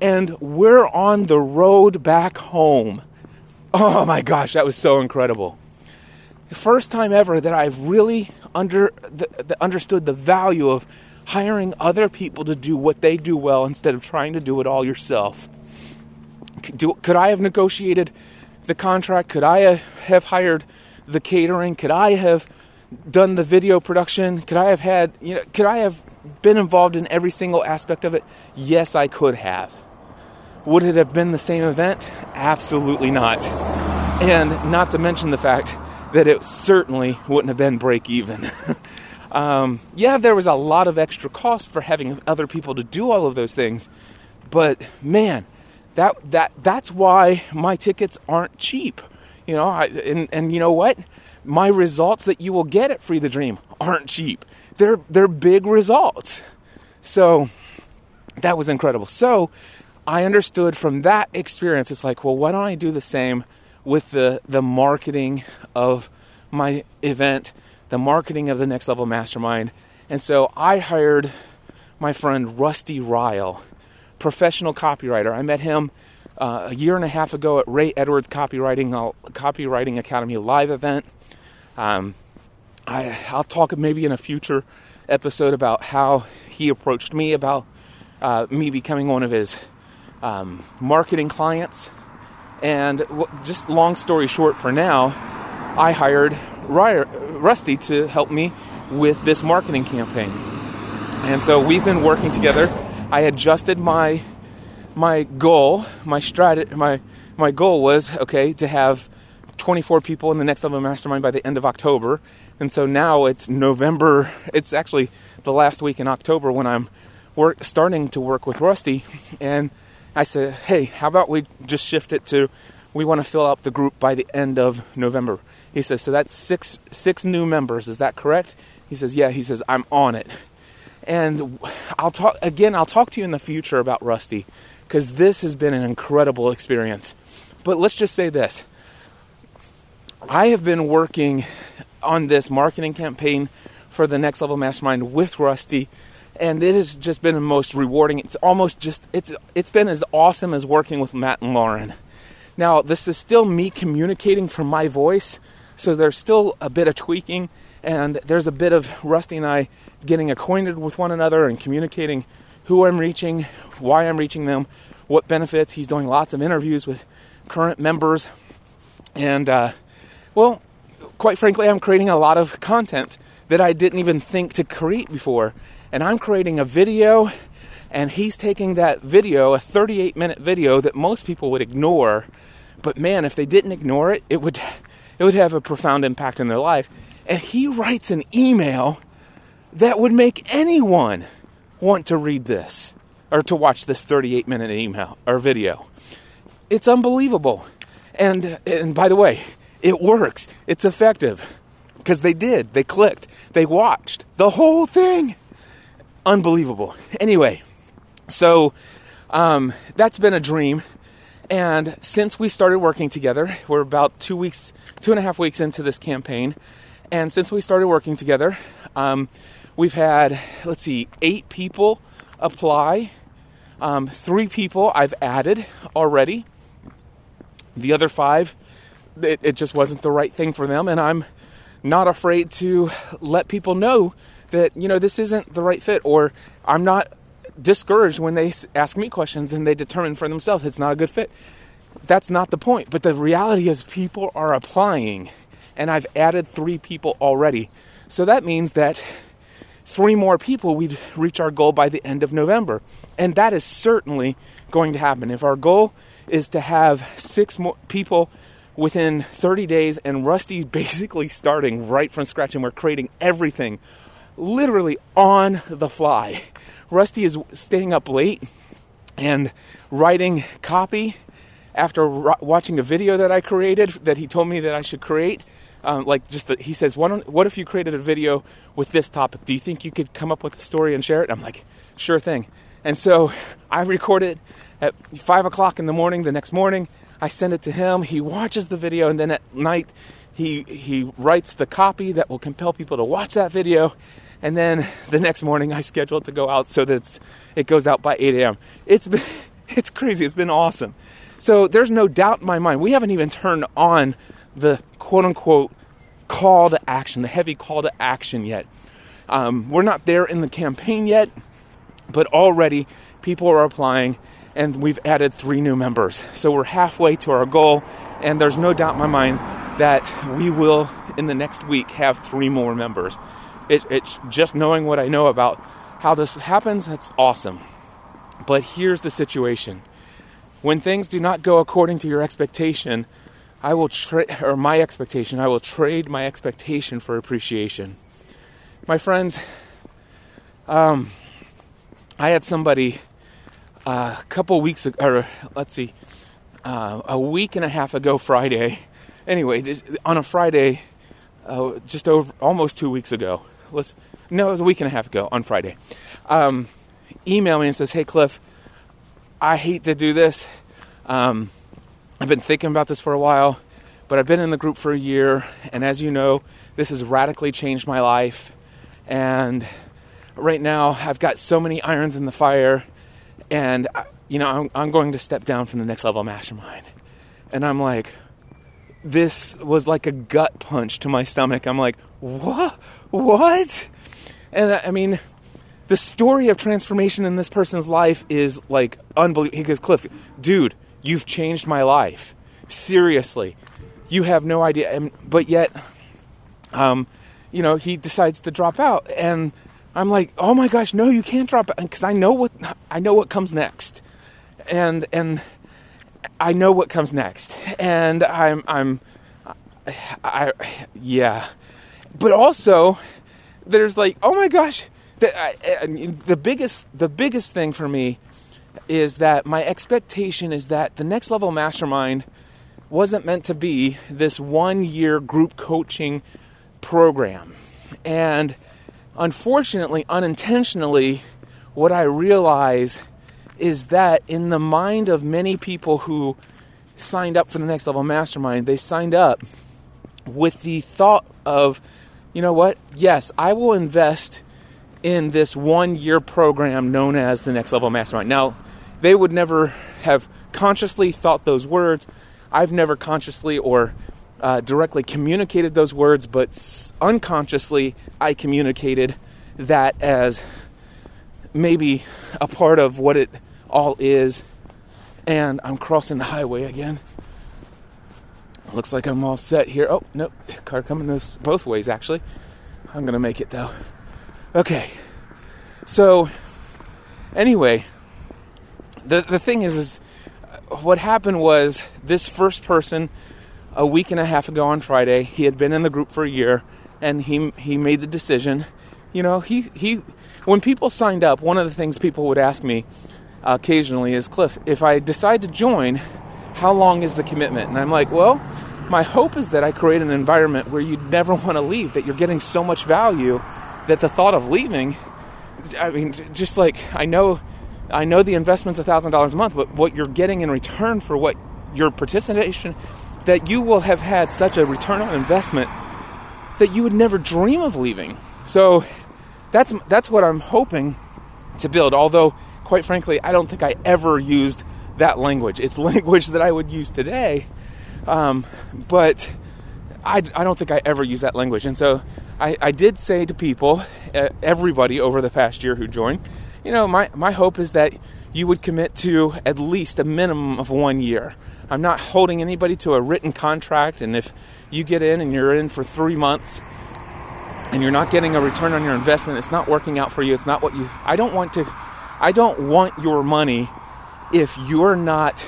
Speaker 1: and we're on the road back home. Oh my gosh, that was so incredible. The first time ever that I've really under the, the understood the value of hiring other people to do what they do well instead of trying to do it all yourself. Do, could I have negotiated the contract? Could I have hired the catering? Could I have done the video production? Could I have had, you know, could I have been involved in every single aspect of it? Yes, I could have. Would it have been the same event? Absolutely not. And not to mention the fact that it certainly wouldn't have been break even. um, yeah, there was a lot of extra cost for having other people to do all of those things, but man, that that that's why my tickets aren't cheap. You know, I, and and you know what? My results that you will get at Free the Dream aren't cheap. They're they're big results. So that was incredible. So I understood from that experience, it's like, well, why don't I do the same with the, the marketing of my event, the marketing of the Next Level Mastermind? And so I hired my friend Rusty Ryle, professional copywriter. I met him uh, a year and a half ago at Ray Edwards Copywriting uh, Copywriting Academy live event. Um, I, I'll talk maybe in a future episode about how he approached me about uh, me becoming one of his um, marketing clients. And w- just long story short, for now, I hired Rusty to help me with this marketing campaign. And so we've been working together. I adjusted my my goal, my strat, my my goal was okay to have 24 people in the next level mastermind by the end of October. And so now it's November. It's actually the last week in October when I'm work, starting to work with Rusty, and I said, hey, how about we just shift it to we want to fill up the group by the end of November. He says, so that's six six new members. Is that correct? He says, yeah. He says, I'm on it. And I'll talk again. I'll talk to you in the future about Rusty because this has been an incredible experience. But let's just say this: I have been working on this marketing campaign for the Next Level Mastermind with Rusty and it has just been the most rewarding. It's almost just it's it's been as awesome as working with Matt and Lauren. Now, this is still me communicating from my voice, so there's still a bit of tweaking and there's a bit of Rusty and I getting acquainted with one another and communicating who I'm reaching, why I'm reaching them, what benefits. He's doing lots of interviews with current members. And, uh, well, quite frankly, I'm creating a lot of content that I didn't even think to create before and I'm creating a video and he's taking that video, a 38 minute video that most people would ignore. But man, if they didn't ignore it, it would it would have a profound impact in their life. And he writes an email that would make anyone want to read this or to watch this 38 minute email or video. It's unbelievable. And and by the way, it works. It's effective because they did. They clicked. They watched the whole thing unbelievable. Anyway, so um, that's been a dream. And since we started working together, we're about two weeks, two and a half weeks into this campaign. And since we started working together, um, we've had, let's see, eight people apply. Um, three people I've added already. The other five, it, it just wasn't the right thing for them. And I'm not afraid to let people know that, you know, this isn't the right fit, or I'm not discouraged when they ask me questions and they determine for themselves it's not a good fit. That's not the point. But the reality is, people are applying, and I've added three people already. So that means that three more people, we'd reach our goal by the end of November. And that is certainly going to happen. If our goal is to have six more people within 30 days, and Rusty basically starting right from scratch, and we're creating everything literally on the fly. Rusty is staying up late and writing copy after watching a video that I created that he told me that I should create. Um, like just the, he says, what, what if you created a video with this topic? Do you think you could come up with a story and share it? I'm like, sure thing. And so I record it at five o'clock in the morning. The next morning, I send it to him. He watches the video, and then at night, he he writes the copy that will compel people to watch that video. And then the next morning, I schedule it to go out so that it goes out by 8 a.m. It's been, it's crazy. It's been awesome. So there's no doubt in my mind. We haven't even turned on the quote unquote call to action, the heavy call to action yet. Um, we're not there in the campaign yet, but already people are applying and we've added three new members. So we're halfway to our goal, and there's no doubt in my mind that we will, in the next week, have three more members. It, it's just knowing what I know about how this happens, that's awesome. But here's the situation when things do not go according to your expectation, I will trade, or my expectation, I will trade my expectation for appreciation. My friends, um, I had somebody uh, a couple weeks ago, or let's see, uh, a week and a half ago Friday. Anyway, on a Friday, uh, just over almost two weeks ago. Let's no, it was a week and a half ago on Friday. Um, email me and says, "Hey Cliff, I hate to do this. Um, I've been thinking about this for a while, but I've been in the group for a year, and as you know, this has radically changed my life. And right now, I've got so many irons in the fire." and uh, you know I'm, I'm going to step down from the next level mastermind and i'm like this was like a gut punch to my stomach i'm like what what and uh, i mean the story of transformation in this person's life is like unbelievable he goes cliff dude you've changed my life. Seriously. You have no idea. And, but yet um you know he decides to drop out. And I'm like, oh my gosh, no, you can't drop it because I know what I know what comes next, and and I know what comes next, and I'm I'm I yeah, but also there's like, oh my gosh, the I, the biggest the biggest thing for me is that my expectation is that the next level mastermind wasn't meant to be this one year group coaching program, and unfortunately, unintentionally, what I realize is that in the mind of many people who signed up for the next level mastermind, they signed up with the thought of, you know what? Yes, I will invest in this one year program known as the next level mastermind. Now, they would never have consciously thought those words. I've never consciously or uh, directly communicated those words, but unconsciously I communicated that as maybe a part of what it all is. And I'm crossing the highway again. Looks like I'm all set here. Oh, nope, car coming those both ways actually. I'm gonna make it though. Okay. So anyway, the the thing is is what happened was this first person a week and a half ago on Friday. He had been in the group for a year, and he he made the decision. You know, he he when people signed up, one of the things people would ask me uh, occasionally is, Cliff, if I decide to join, how long is the commitment? And I'm like, well, my hope is that I create an environment where you never want to leave, that you're getting so much value that the thought of leaving, I mean, just like I know I know the investment's $1,000 a month, but what you're getting in return for what your participation, that you will have had such a return on investment that you would never dream of leaving. So that's that's what I'm hoping to build. Although, quite frankly, I don't think I ever used that language. It's language that I would use today, um, but I, I don't think I ever use that language. And so I, I did say to people, everybody over the past year who joined, you know, my, my hope is that you would commit to at least a minimum of one year. I'm not holding anybody to a written contract, and if you get in and you're in for three months and you're not getting a return on your investment, it's not working out for you, it's not what you I don't want to I don't want your money if you're not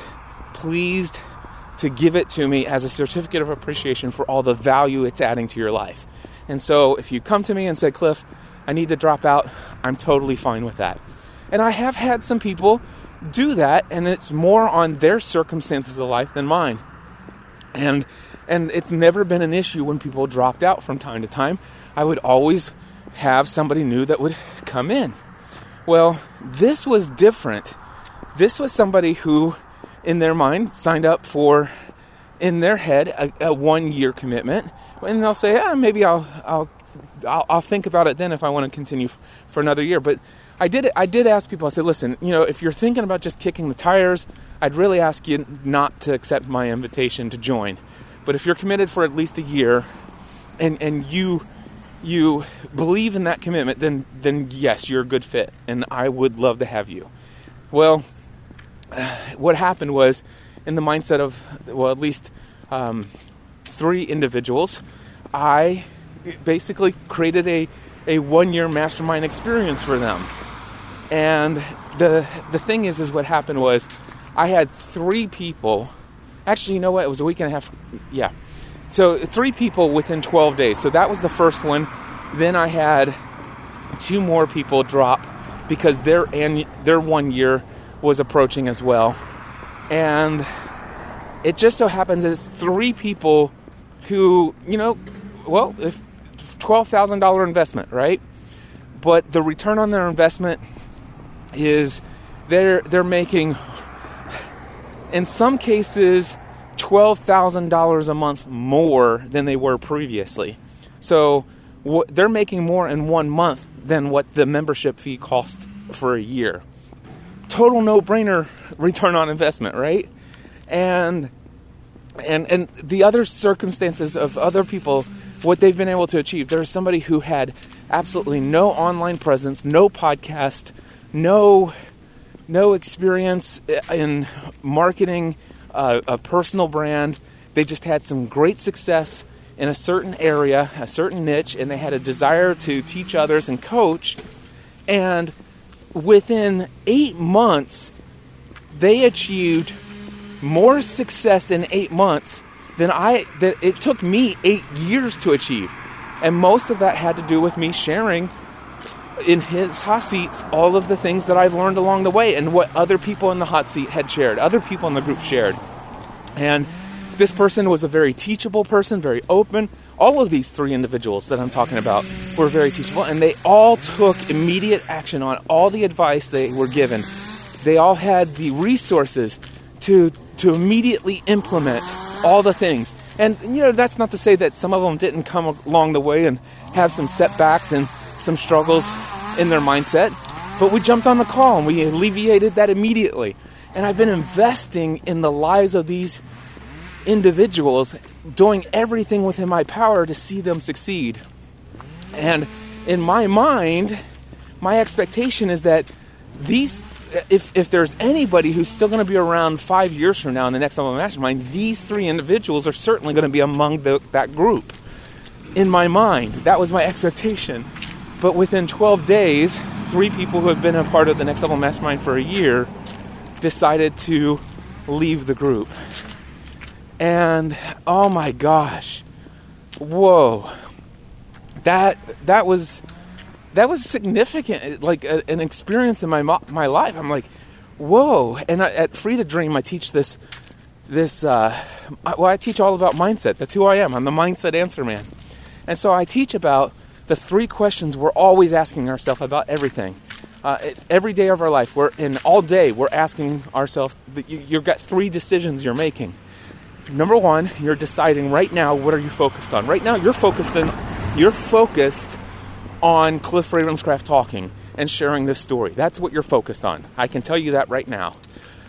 Speaker 1: pleased to give it to me as a certificate of appreciation for all the value it's adding to your life. And so if you come to me and say, Cliff, I need to drop out, I'm totally fine with that. And I have had some people do that, and it's more on their circumstances of life than mine. And and it's never been an issue when people dropped out from time to time. I would always have somebody new that would come in. Well, this was different. This was somebody who, in their mind, signed up for, in their head, a, a one year commitment. And they'll say, ah, maybe I'll, I'll, I'll, I'll think about it then if I want to continue for another year. But I did I did ask people. I said, listen, you know, if you're thinking about just kicking the tires, I'd really ask you not to accept my invitation to join. But if you're committed for at least a year, and and you you believe in that commitment, then then yes, you're a good fit, and I would love to have you. Well, what happened was, in the mindset of well, at least um, three individuals, I basically created a a one year mastermind experience for them. And the the thing is, is what happened was, I had three people. Actually, you know what? It was a week and a half. Yeah. So three people within 12 days. So that was the first one. Then I had two more people drop because their their one year was approaching as well. And it just so happens it's three people who, you know, well, if $12,000 investment, right? But the return on their investment is they're they're making in some cases $12,000 a month more than they were previously. So they're making more in one month than what the membership fee cost for a year. Total no-brainer return on investment, right? And and and the other circumstances of other people what they've been able to achieve. There's somebody who had absolutely no online presence, no podcast, no no experience in marketing uh, a personal brand. They just had some great success in a certain area, a certain niche, and they had a desire to teach others and coach. And within eight months, they achieved more success in eight months than I that it took me eight years to achieve. And most of that had to do with me sharing in his hot seats all of the things that I've learned along the way and what other people in the hot seat had shared, other people in the group shared. And this person was a very teachable person, very open. All of these three individuals that I'm talking about were very teachable, and they all took immediate action on all the advice they were given. They all had the resources to to immediately implement all the things. And you know, that's not to say that some of them didn't come along the way and have some setbacks and some struggles in their mindset, but we jumped on the call and we alleviated that immediately. And I've been investing in the lives of these individuals, doing everything within my power to see them succeed. And in my mind, my expectation is that these if, if there's anybody who's still going to be around five years from now in the next level mastermind, these three individuals are certainly going to be among the, that group. In my mind, that was my expectation. But within 12 days, three people who have been a part of the next level mastermind for a year decided to leave the group. And oh my gosh, whoa, that that was that was significant, like a, an experience in my my life. I'm like, whoa! And I, at Free the Dream, I teach this this. Uh, well, I teach all about mindset. That's who I am. I'm the mindset answer man, and so I teach about the three questions we're always asking ourselves about everything. uh, every day of our life, we're in all day we're asking ourselves. You, you've got three decisions you're making. Number one, you're deciding right now what are you focused on. Right now, you're focused on you're focused on Cliff Ravenscraft talking and sharing this story. That's what you're focused on. I can tell you that right now.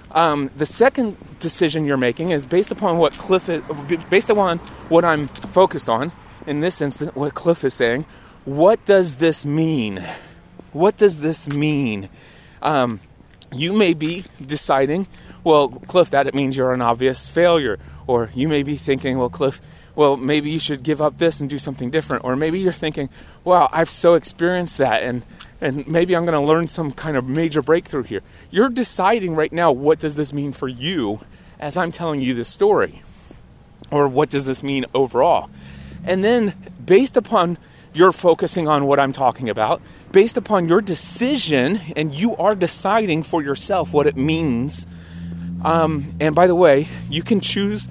Speaker 1: Um, the second decision you're making is based upon what Cliff is, based upon what I'm focused on. In this instance, what Cliff is saying. What does this mean? What does this mean? Um, you may be deciding, well, Cliff, that it means you're an obvious failure. Or you may be thinking, well, Cliff, well, maybe you should give up this and do something different. Or maybe you're thinking, wow, I've so experienced that and, and maybe I'm going to learn some kind of major breakthrough here. You're deciding right now, what does this mean for you as I'm telling you this story? Or what does this mean overall? And then, based upon your focusing on what I'm talking about, based upon your decision, and you are deciding for yourself what it means. Um, and by the way, you can choose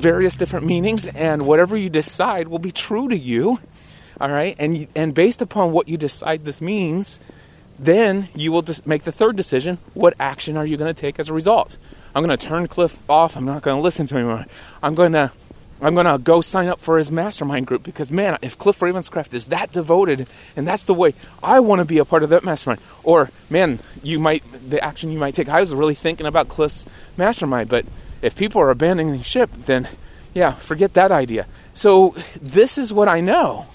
Speaker 1: various different meanings, and whatever you decide will be true to you. All right, and and based upon what you decide this means, then you will just make the third decision. What action are you going to take as a result? I'm going to turn Cliff off. I'm not going to listen to him. Anymore. I'm going to I'm going to go sign up for his mastermind group because, man, if Cliff Ravenscraft is that devoted and that's the way I want to be a part of that mastermind, or, man, you might, the action you might take. I was really thinking about Cliff's mastermind, but if people are abandoning ship, then yeah, forget that idea. So this is what I know.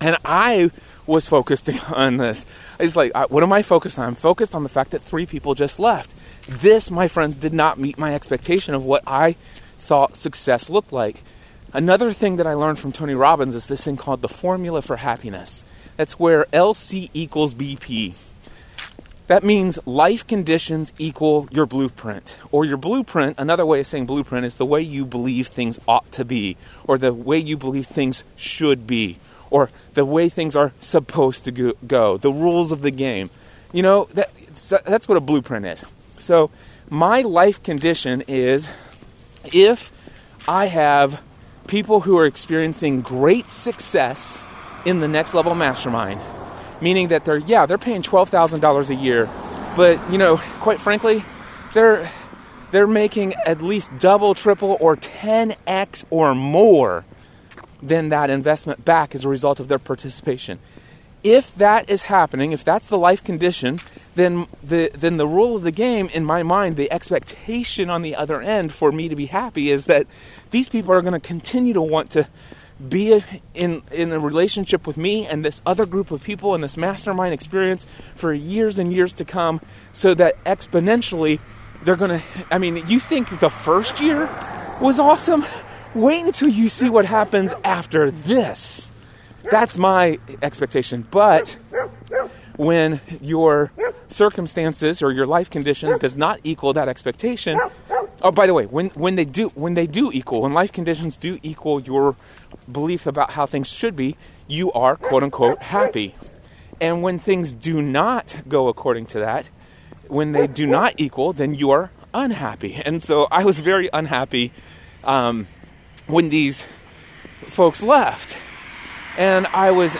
Speaker 1: And I was focused on this. It's like, what am I focused on? I'm focused on the fact that three people just left. This, my friends, did not meet my expectation of what I thought success looked like. Another thing that I learned from Tony Robbins is this thing called the formula for happiness. That's where LC equals BP. That means life conditions equal your blueprint. Or your blueprint, another way of saying blueprint, is the way you believe things ought to be, or the way you believe things should be, or the way things are supposed to go, the rules of the game. You know, that, that's what a blueprint is. So, my life condition is if I have people who are experiencing great success in the next level mastermind meaning that they're yeah they're paying twelve thousand dollars a year, but you know quite frankly, they're they're making at least double, triple, or ten x or more than that investment back as a result of their participation. If that is happening, if that's the life condition, then the then the rule of the game in my mind, the expectation on the other end for me to be happy is that these people are going to continue to want to be in in a relationship with me and this other group of people and this mastermind experience for years and years to come so that exponentially they're going to I mean you think the first year was awesome? Wait until you see what happens after this. That's my expectation. But when your circumstances or your life condition does not equal that expectation oh by the way when when they do when they do equal when life conditions do equal your belief about how things should be, you are quote unquote happy. And when things do not go according to that, when they do not equal, then you are unhappy. And so I was very unhappy um, when these folks left. And I was,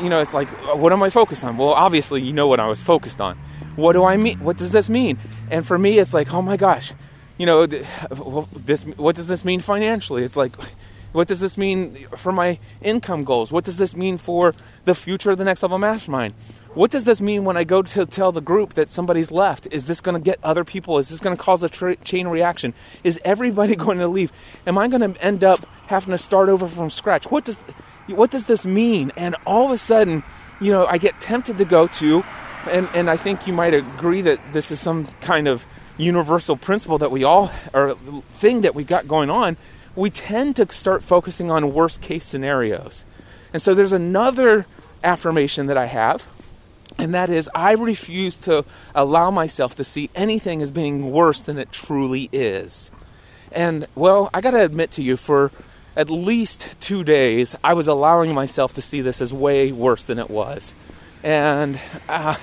Speaker 1: you know, it's like, what am I focused on? Well, obviously, you know what I was focused on. What do I mean? What does this mean? And for me, it's like, oh my gosh, you know, this. What does this mean financially? It's like, what does this mean for my income goals? What does this mean for the future of the next level mastermind? What does this mean when I go to tell the group that somebody's left? Is this going to get other people? Is this going to cause a tra- chain reaction? Is everybody going to leave? Am I going to end up having to start over from scratch? What does what does this mean? And all of a sudden, you know, I get tempted to go to, and, and I think you might agree that this is some kind of universal principle that we all, or thing that we've got going on, we tend to start focusing on worst case scenarios. And so there's another affirmation that I have, and that is I refuse to allow myself to see anything as being worse than it truly is. And well, I got to admit to you, for at least two days, I was allowing myself to see this as way worse than it was. And, uh,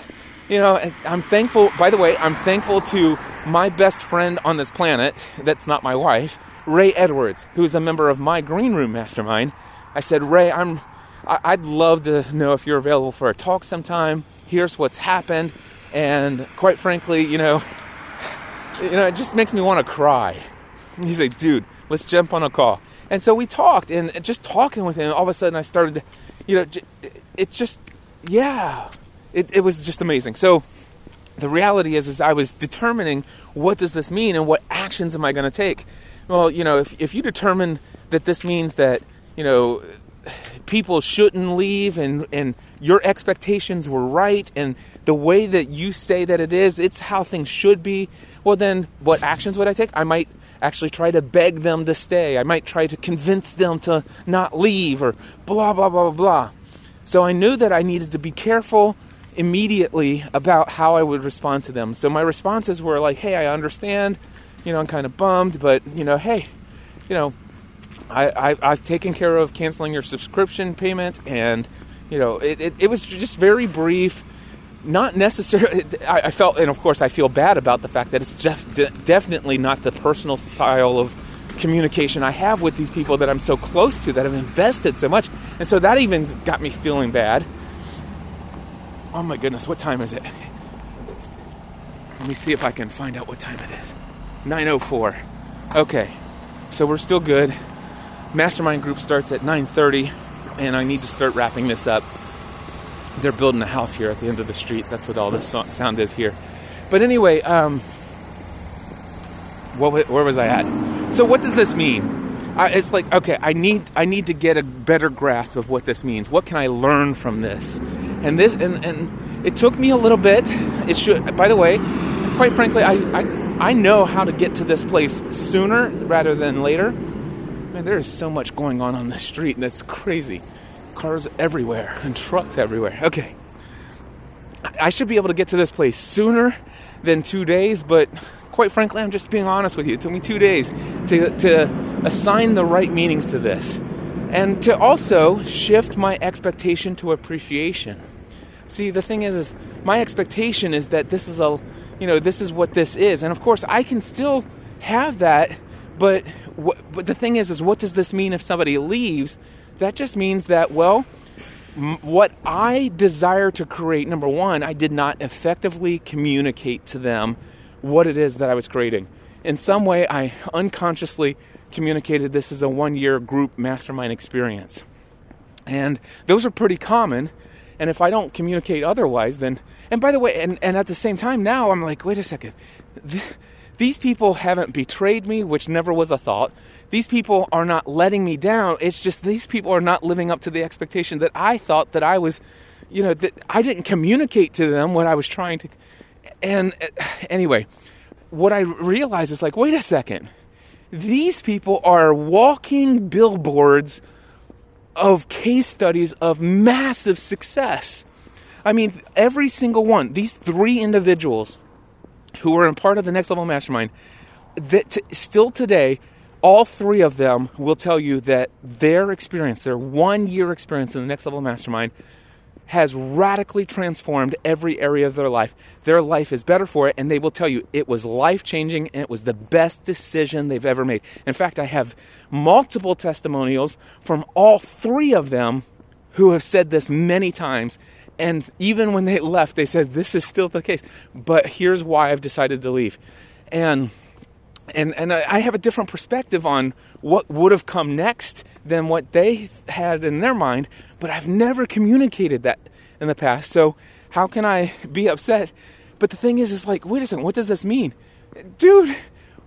Speaker 1: you know, I'm thankful, by the way, I'm thankful to my best friend on this planet, that's not my wife, Ray Edwards, who is a member of my Green Room Mastermind. I said, Ray, I'm, I'd love to know if you're available for a talk sometime. Here's what's happened. And quite frankly, you know, you know, it just makes me want to cry. He's like, dude, let's jump on a call. And so we talked, and just talking with him, all of a sudden I started, you know, it just, yeah, it, it was just amazing. So the reality is, is I was determining what does this mean and what actions am I going to take. Well, you know, if if you determine that this means that you know people shouldn't leave and and your expectations were right and the way that you say that it is, it's how things should be. Well, then what actions would I take? I might actually try to beg them to stay. I might try to convince them to not leave or blah, blah, blah, blah, blah. So I knew that I needed to be careful immediately about how I would respond to them. So my responses were like, hey, I understand, you know, I'm kind of bummed, but, you know, hey, you know, I, I, have taken care of canceling your subscription payment, and, you know, it, it, it was just very brief. Not necessarily, I, I, felt, and of course, I feel bad about the fact that it's just de- definitely not the personal style of communication I have with these people that I'm so close to, that I've invested so much. And so that even got me feeling bad. Oh my goodness, what time is it? Let me see if I can find out what time it is. 9:04. Okay. So we're still good. Mastermind group starts at 9:30 and I need to start wrapping this up. They're building a house here at the end of the street. That's what all this sound is here. But anyway, um what, where was I at? So what does this mean? I, it's like okay, I need I need to get a better grasp of what this means. What can I learn from this? And this and, and it took me a little bit. It should. By the way, quite frankly, I, I I know how to get to this place sooner rather than later. Man, there's so much going on on the street, that's crazy. Cars everywhere and trucks everywhere. Okay, I should be able to get to this place sooner than two days, but quite frankly, I'm just being honest with you. It took me two days to, to assign the right meanings to this and to also shift my expectation to appreciation. See, the thing is, is my expectation is that this is a, you know, this is what this is, and of course, I can still have that, but what, but the thing is, is what does this mean if somebody leaves? That just means that well, m- what I desire to create, number one, I did not effectively communicate to them what it is that I was creating. In some way, I unconsciously communicated this is a one year group mastermind experience. And those are pretty common. And if I don't communicate otherwise, then, and by the way, and, and at the same time now, I'm like, wait a second. These people haven't betrayed me, which never was a thought. These people are not letting me down. It's just these people are not living up to the expectation that I thought that I was, you know, that I didn't communicate to them what I was trying to and uh, anyway, what I realize is like, wait a second. These people are walking billboards of case studies of massive success. I mean, every single one, these three individuals who are a part of the Next Level Mastermind, that t- still today, all three of them will tell you that their experience, their one year experience in the Next Level Mastermind, has radically transformed every area of their life. Their life is better for it, and they will tell you it was life changing and it was the best decision they've ever made. In fact, I have multiple testimonials from all three of them who have said this many times. And even when they left, they said, This is still the case. But here's why I've decided to leave. And and and I have a different perspective on what would have come next than what they had in their mind, but I've never communicated that in the past. So how can I be upset? But the thing is, is like, wait a second, what does this mean, dude?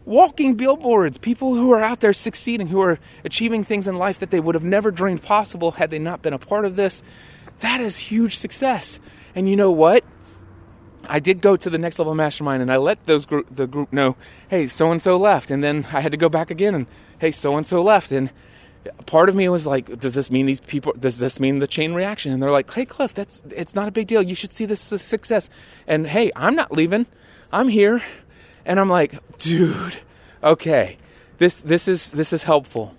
Speaker 1: Walking billboards, people who are out there succeeding, who are achieving things in life that they would have never dreamed possible had they not been a part of this. That is huge success. And you know what? I did go to the next level mastermind and I let those group, the group know, hey, so and so left, and then I had to go back again and hey, so and so left, and part of me was like, does this mean these people? Does this mean the chain reaction? And they're like, hey, Cliff, that's it's not a big deal. You should see this as a success. And hey, I'm not leaving. I'm here, and I'm like, dude, okay, this this is this is helpful,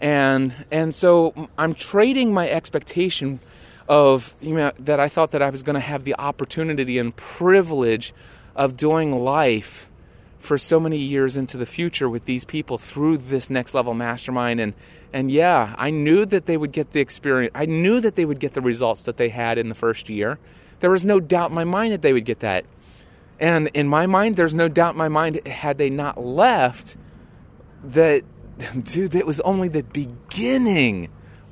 Speaker 1: and and so I'm trading my expectation of you know that I thought that I was going to have the opportunity and privilege of doing life for so many years into the future with these people through this next level mastermind. And and yeah I knew that they would get the experience I knew that they would get the results that they had in the first year. There was no doubt in my mind that they would get that. And in my mind, there's no doubt in my mind, had they not left, that, dude, that was only the beginning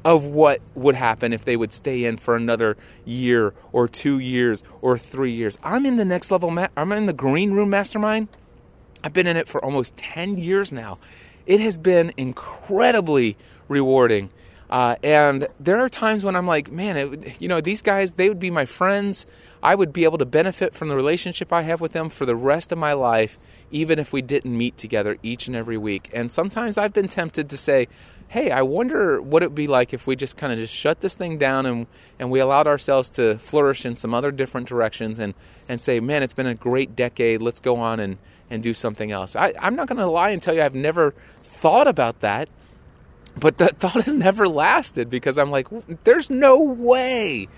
Speaker 1: of what would happen if they would stay in for another year or two years or three years. I'm in the next level, ma- I'm in the green room mastermind. I've been in it for almost 10 years now. It has been incredibly rewarding. Uh, and there are times when I'm like, man, it, you know, these guys, they would be my friends. I would be able to benefit from the relationship I have with them for the rest of my life, even if we didn't meet together each and every week. And sometimes I've been tempted to say, hey, I wonder what it would be like if we just kind of just shut this thing down and, and we allowed ourselves to flourish in some other different directions and, and say, man, it's been a great decade. Let's go on and, and do something else. I, I'm not going to lie and tell you I've never thought about that but that thought has never lasted because I'm like, there's no way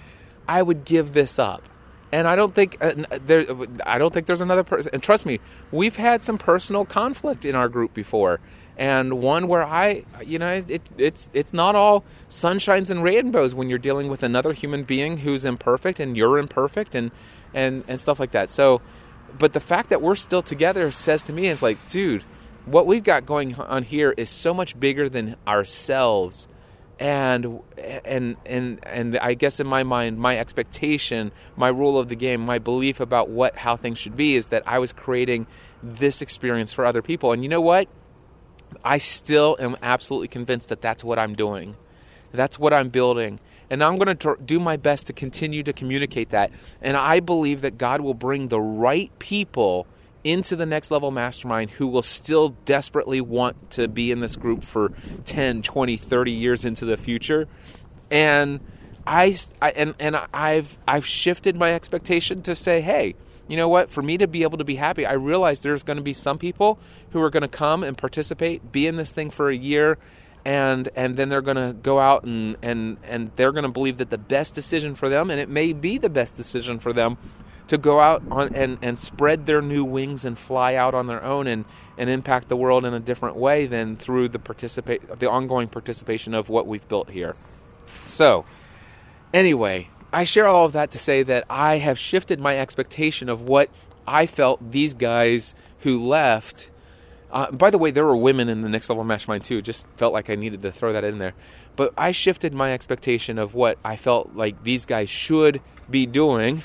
Speaker 1: I would give this up. And I don't think uh, there. I don't think there's another person. And trust me, we've had some personal conflict in our group before, and one where I, you know, it, it's it's not all sunshines and rainbows when you're dealing with another human being who's imperfect and you're imperfect and and and stuff like that. So, but the fact that we're still together says to me is like, dude, what we've got going on here is so much bigger than ourselves. And and and and I guess in my mind my expectation my rule of the game my belief about what how things should be is that I was creating this experience for other people. And you know what I still am absolutely convinced that that's what I'm doing. That's what I'm building. And I'm going to do my best to continue to communicate that. And I believe that God will bring the right people into the next level mastermind who will still desperately want to be in this group for 10, 20, 30 years into the future. And I, I and and I've I've shifted my expectation to say, hey, you know what? For me to be able to be happy, I realize there's going to be some people who are going to come and participate, be in this thing for a year, and and then they're going to go out and and and they're going to believe that the best decision for them, and it may be the best decision for them, to go out on, and, and spread their new wings and fly out on their own and, and impact the world in a different way than through the participate the ongoing participation of what we've built here. So, anyway, I share all of that to say that I have shifted my expectation of what I felt these guys who left. Uh, by the way, there were women in the next level mastermind too. Just felt like I needed to throw that in there. But I shifted my expectation of what I felt like these guys should be doing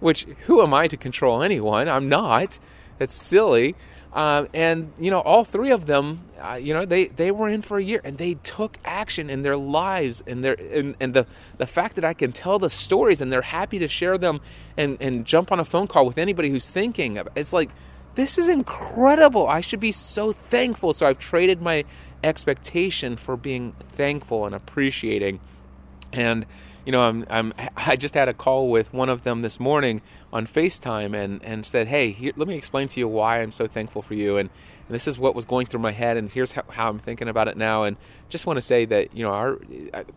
Speaker 1: which who am I to control anyone? I'm not. It's silly. Um, and you know, all three of them, uh, you know, they, they were in for a year and they took action in their lives and their and, and the the fact that I can tell the stories and they're happy to share them and and jump on a phone call with anybody who's thinking. It's like this is incredible. I should be so thankful. So I've traded my expectation for being thankful and appreciating. And you know, I'm, I'm, I just had a call with one of them this morning on FaceTime and, and said, Hey, here, let me explain to you why I'm so thankful for you. And, and this is what was going through my head, and here's how, how I'm thinking about it now. And just want to say that, you know, our,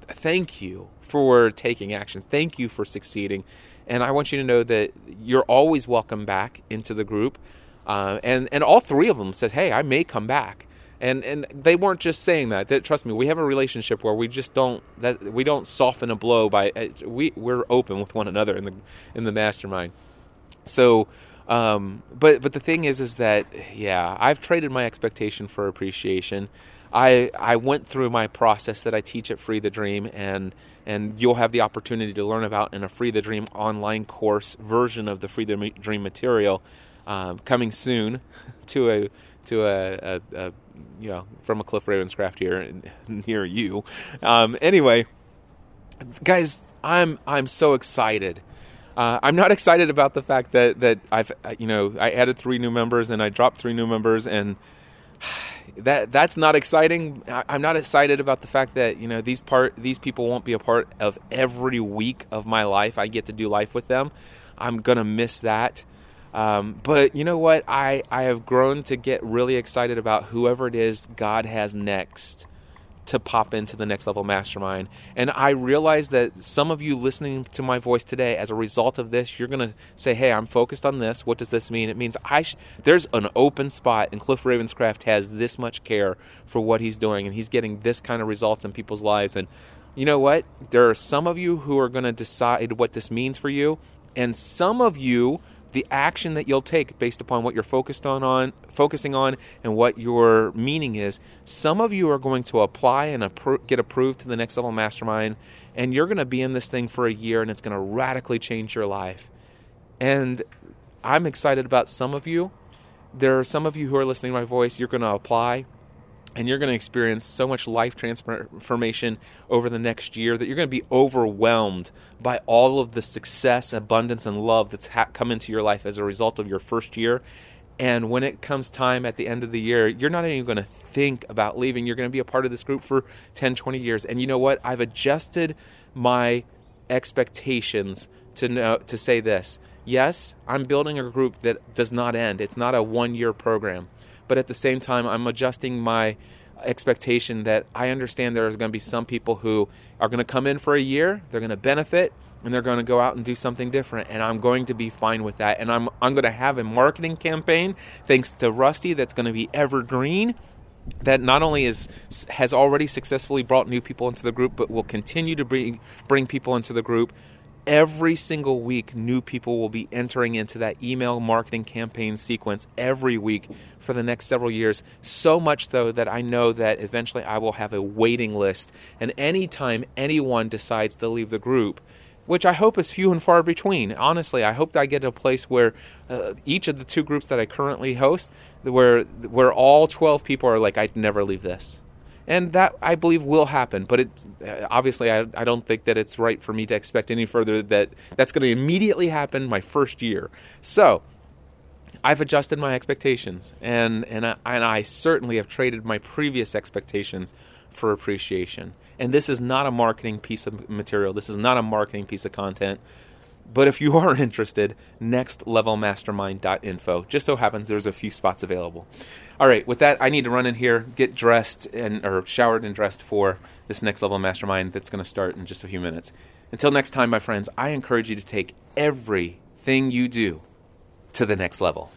Speaker 1: thank you for taking action. Thank you for succeeding. And I want you to know that you're always welcome back into the group. Uh, and, and all three of them says, Hey, I may come back and and they weren't just saying that. They, trust me, we have a relationship where we just don't that we don't soften a blow by uh, we we're open with one another in the in the mastermind. So, um, but but the thing is, is that yeah, I've traded my expectation for appreciation. I I went through my process that I teach at Free the Dream, and and you'll have the opportunity to learn about in a Free the Dream online course version of the Free the Dream material um, coming soon to a to a, a, a you know, from a Cliff Ravenscraft here near you. Um, anyway, guys, I'm I'm so excited. Uh, I'm not excited about the fact that that I've you know I added three new members and I dropped three new members and that that's not exciting. I'm not excited about the fact that you know these part these people won't be a part of every week of my life. I get to do life with them. I'm gonna miss that. Um, but you know what? I, I have grown to get really excited about whoever it is God has next to pop into the next level mastermind. And I realize that some of you listening to my voice today, as a result of this, you're going to say, Hey, I'm focused on this. What does this mean? It means I sh- there's an open spot, and Cliff Ravenscraft has this much care for what he's doing, and he's getting this kind of results in people's lives. And you know what? There are some of you who are going to decide what this means for you, and some of you the action that you'll take based upon what you're focused on, on focusing on and what your meaning is. Some of you are going to apply and appro- get approved to the next level mastermind, and you're going to be in this thing for a year, and it's going to radically change your life. And I'm excited about some of you. There are some of you who are listening to my voice. You're going to apply and you're going to experience so much life transformation over the next year that you're going to be overwhelmed by all of the success, abundance, and love that's ha- come into your life as a result of your first year. And when it comes time at the end of the year, you're not even going to think about leaving. You're going to be a part of this group for 10, 20 years. And you know what? I've adjusted my expectations to know to say this. Yes, I'm building a group that does not end. It's not a one-year program but at the same time, I'm adjusting my expectation that I understand there's going to be some people who are going to come in for a year, they're going to benefit, and they're going to go out and do something different and I'm going to be fine with that. And I'm I'm going to have a marketing campaign thanks to Rusty that's going to be evergreen that not only is has already successfully brought new people into the group but will continue to bring bring people into the group every single week new people will be entering into that email marketing campaign sequence every week for the next several years so much so that i know that eventually i will have a waiting list and anytime anyone decides to leave the group which I hope is few and far between. Honestly, I hope that I get to a place where uh, each of the two groups that I currently host, where where all twelve people are like, I'd never leave this and that I believe will happen. But it obviously I, I don't think that it's right for me to expect any further that that's going to immediately happen my first year. So I've adjusted my expectations, and and I, and I certainly have traded my previous expectations for appreciation. And this is not a marketing piece of material. This is not a marketing piece of content. But if you are interested, nextlevelmastermind.info. Just so happens there's a few spots available. All right, with that, I need to run in here, get dressed and or showered and dressed for this next level mastermind that's going to start in just a few minutes. Until next time, my friends, I encourage you to take everything you do to the next level.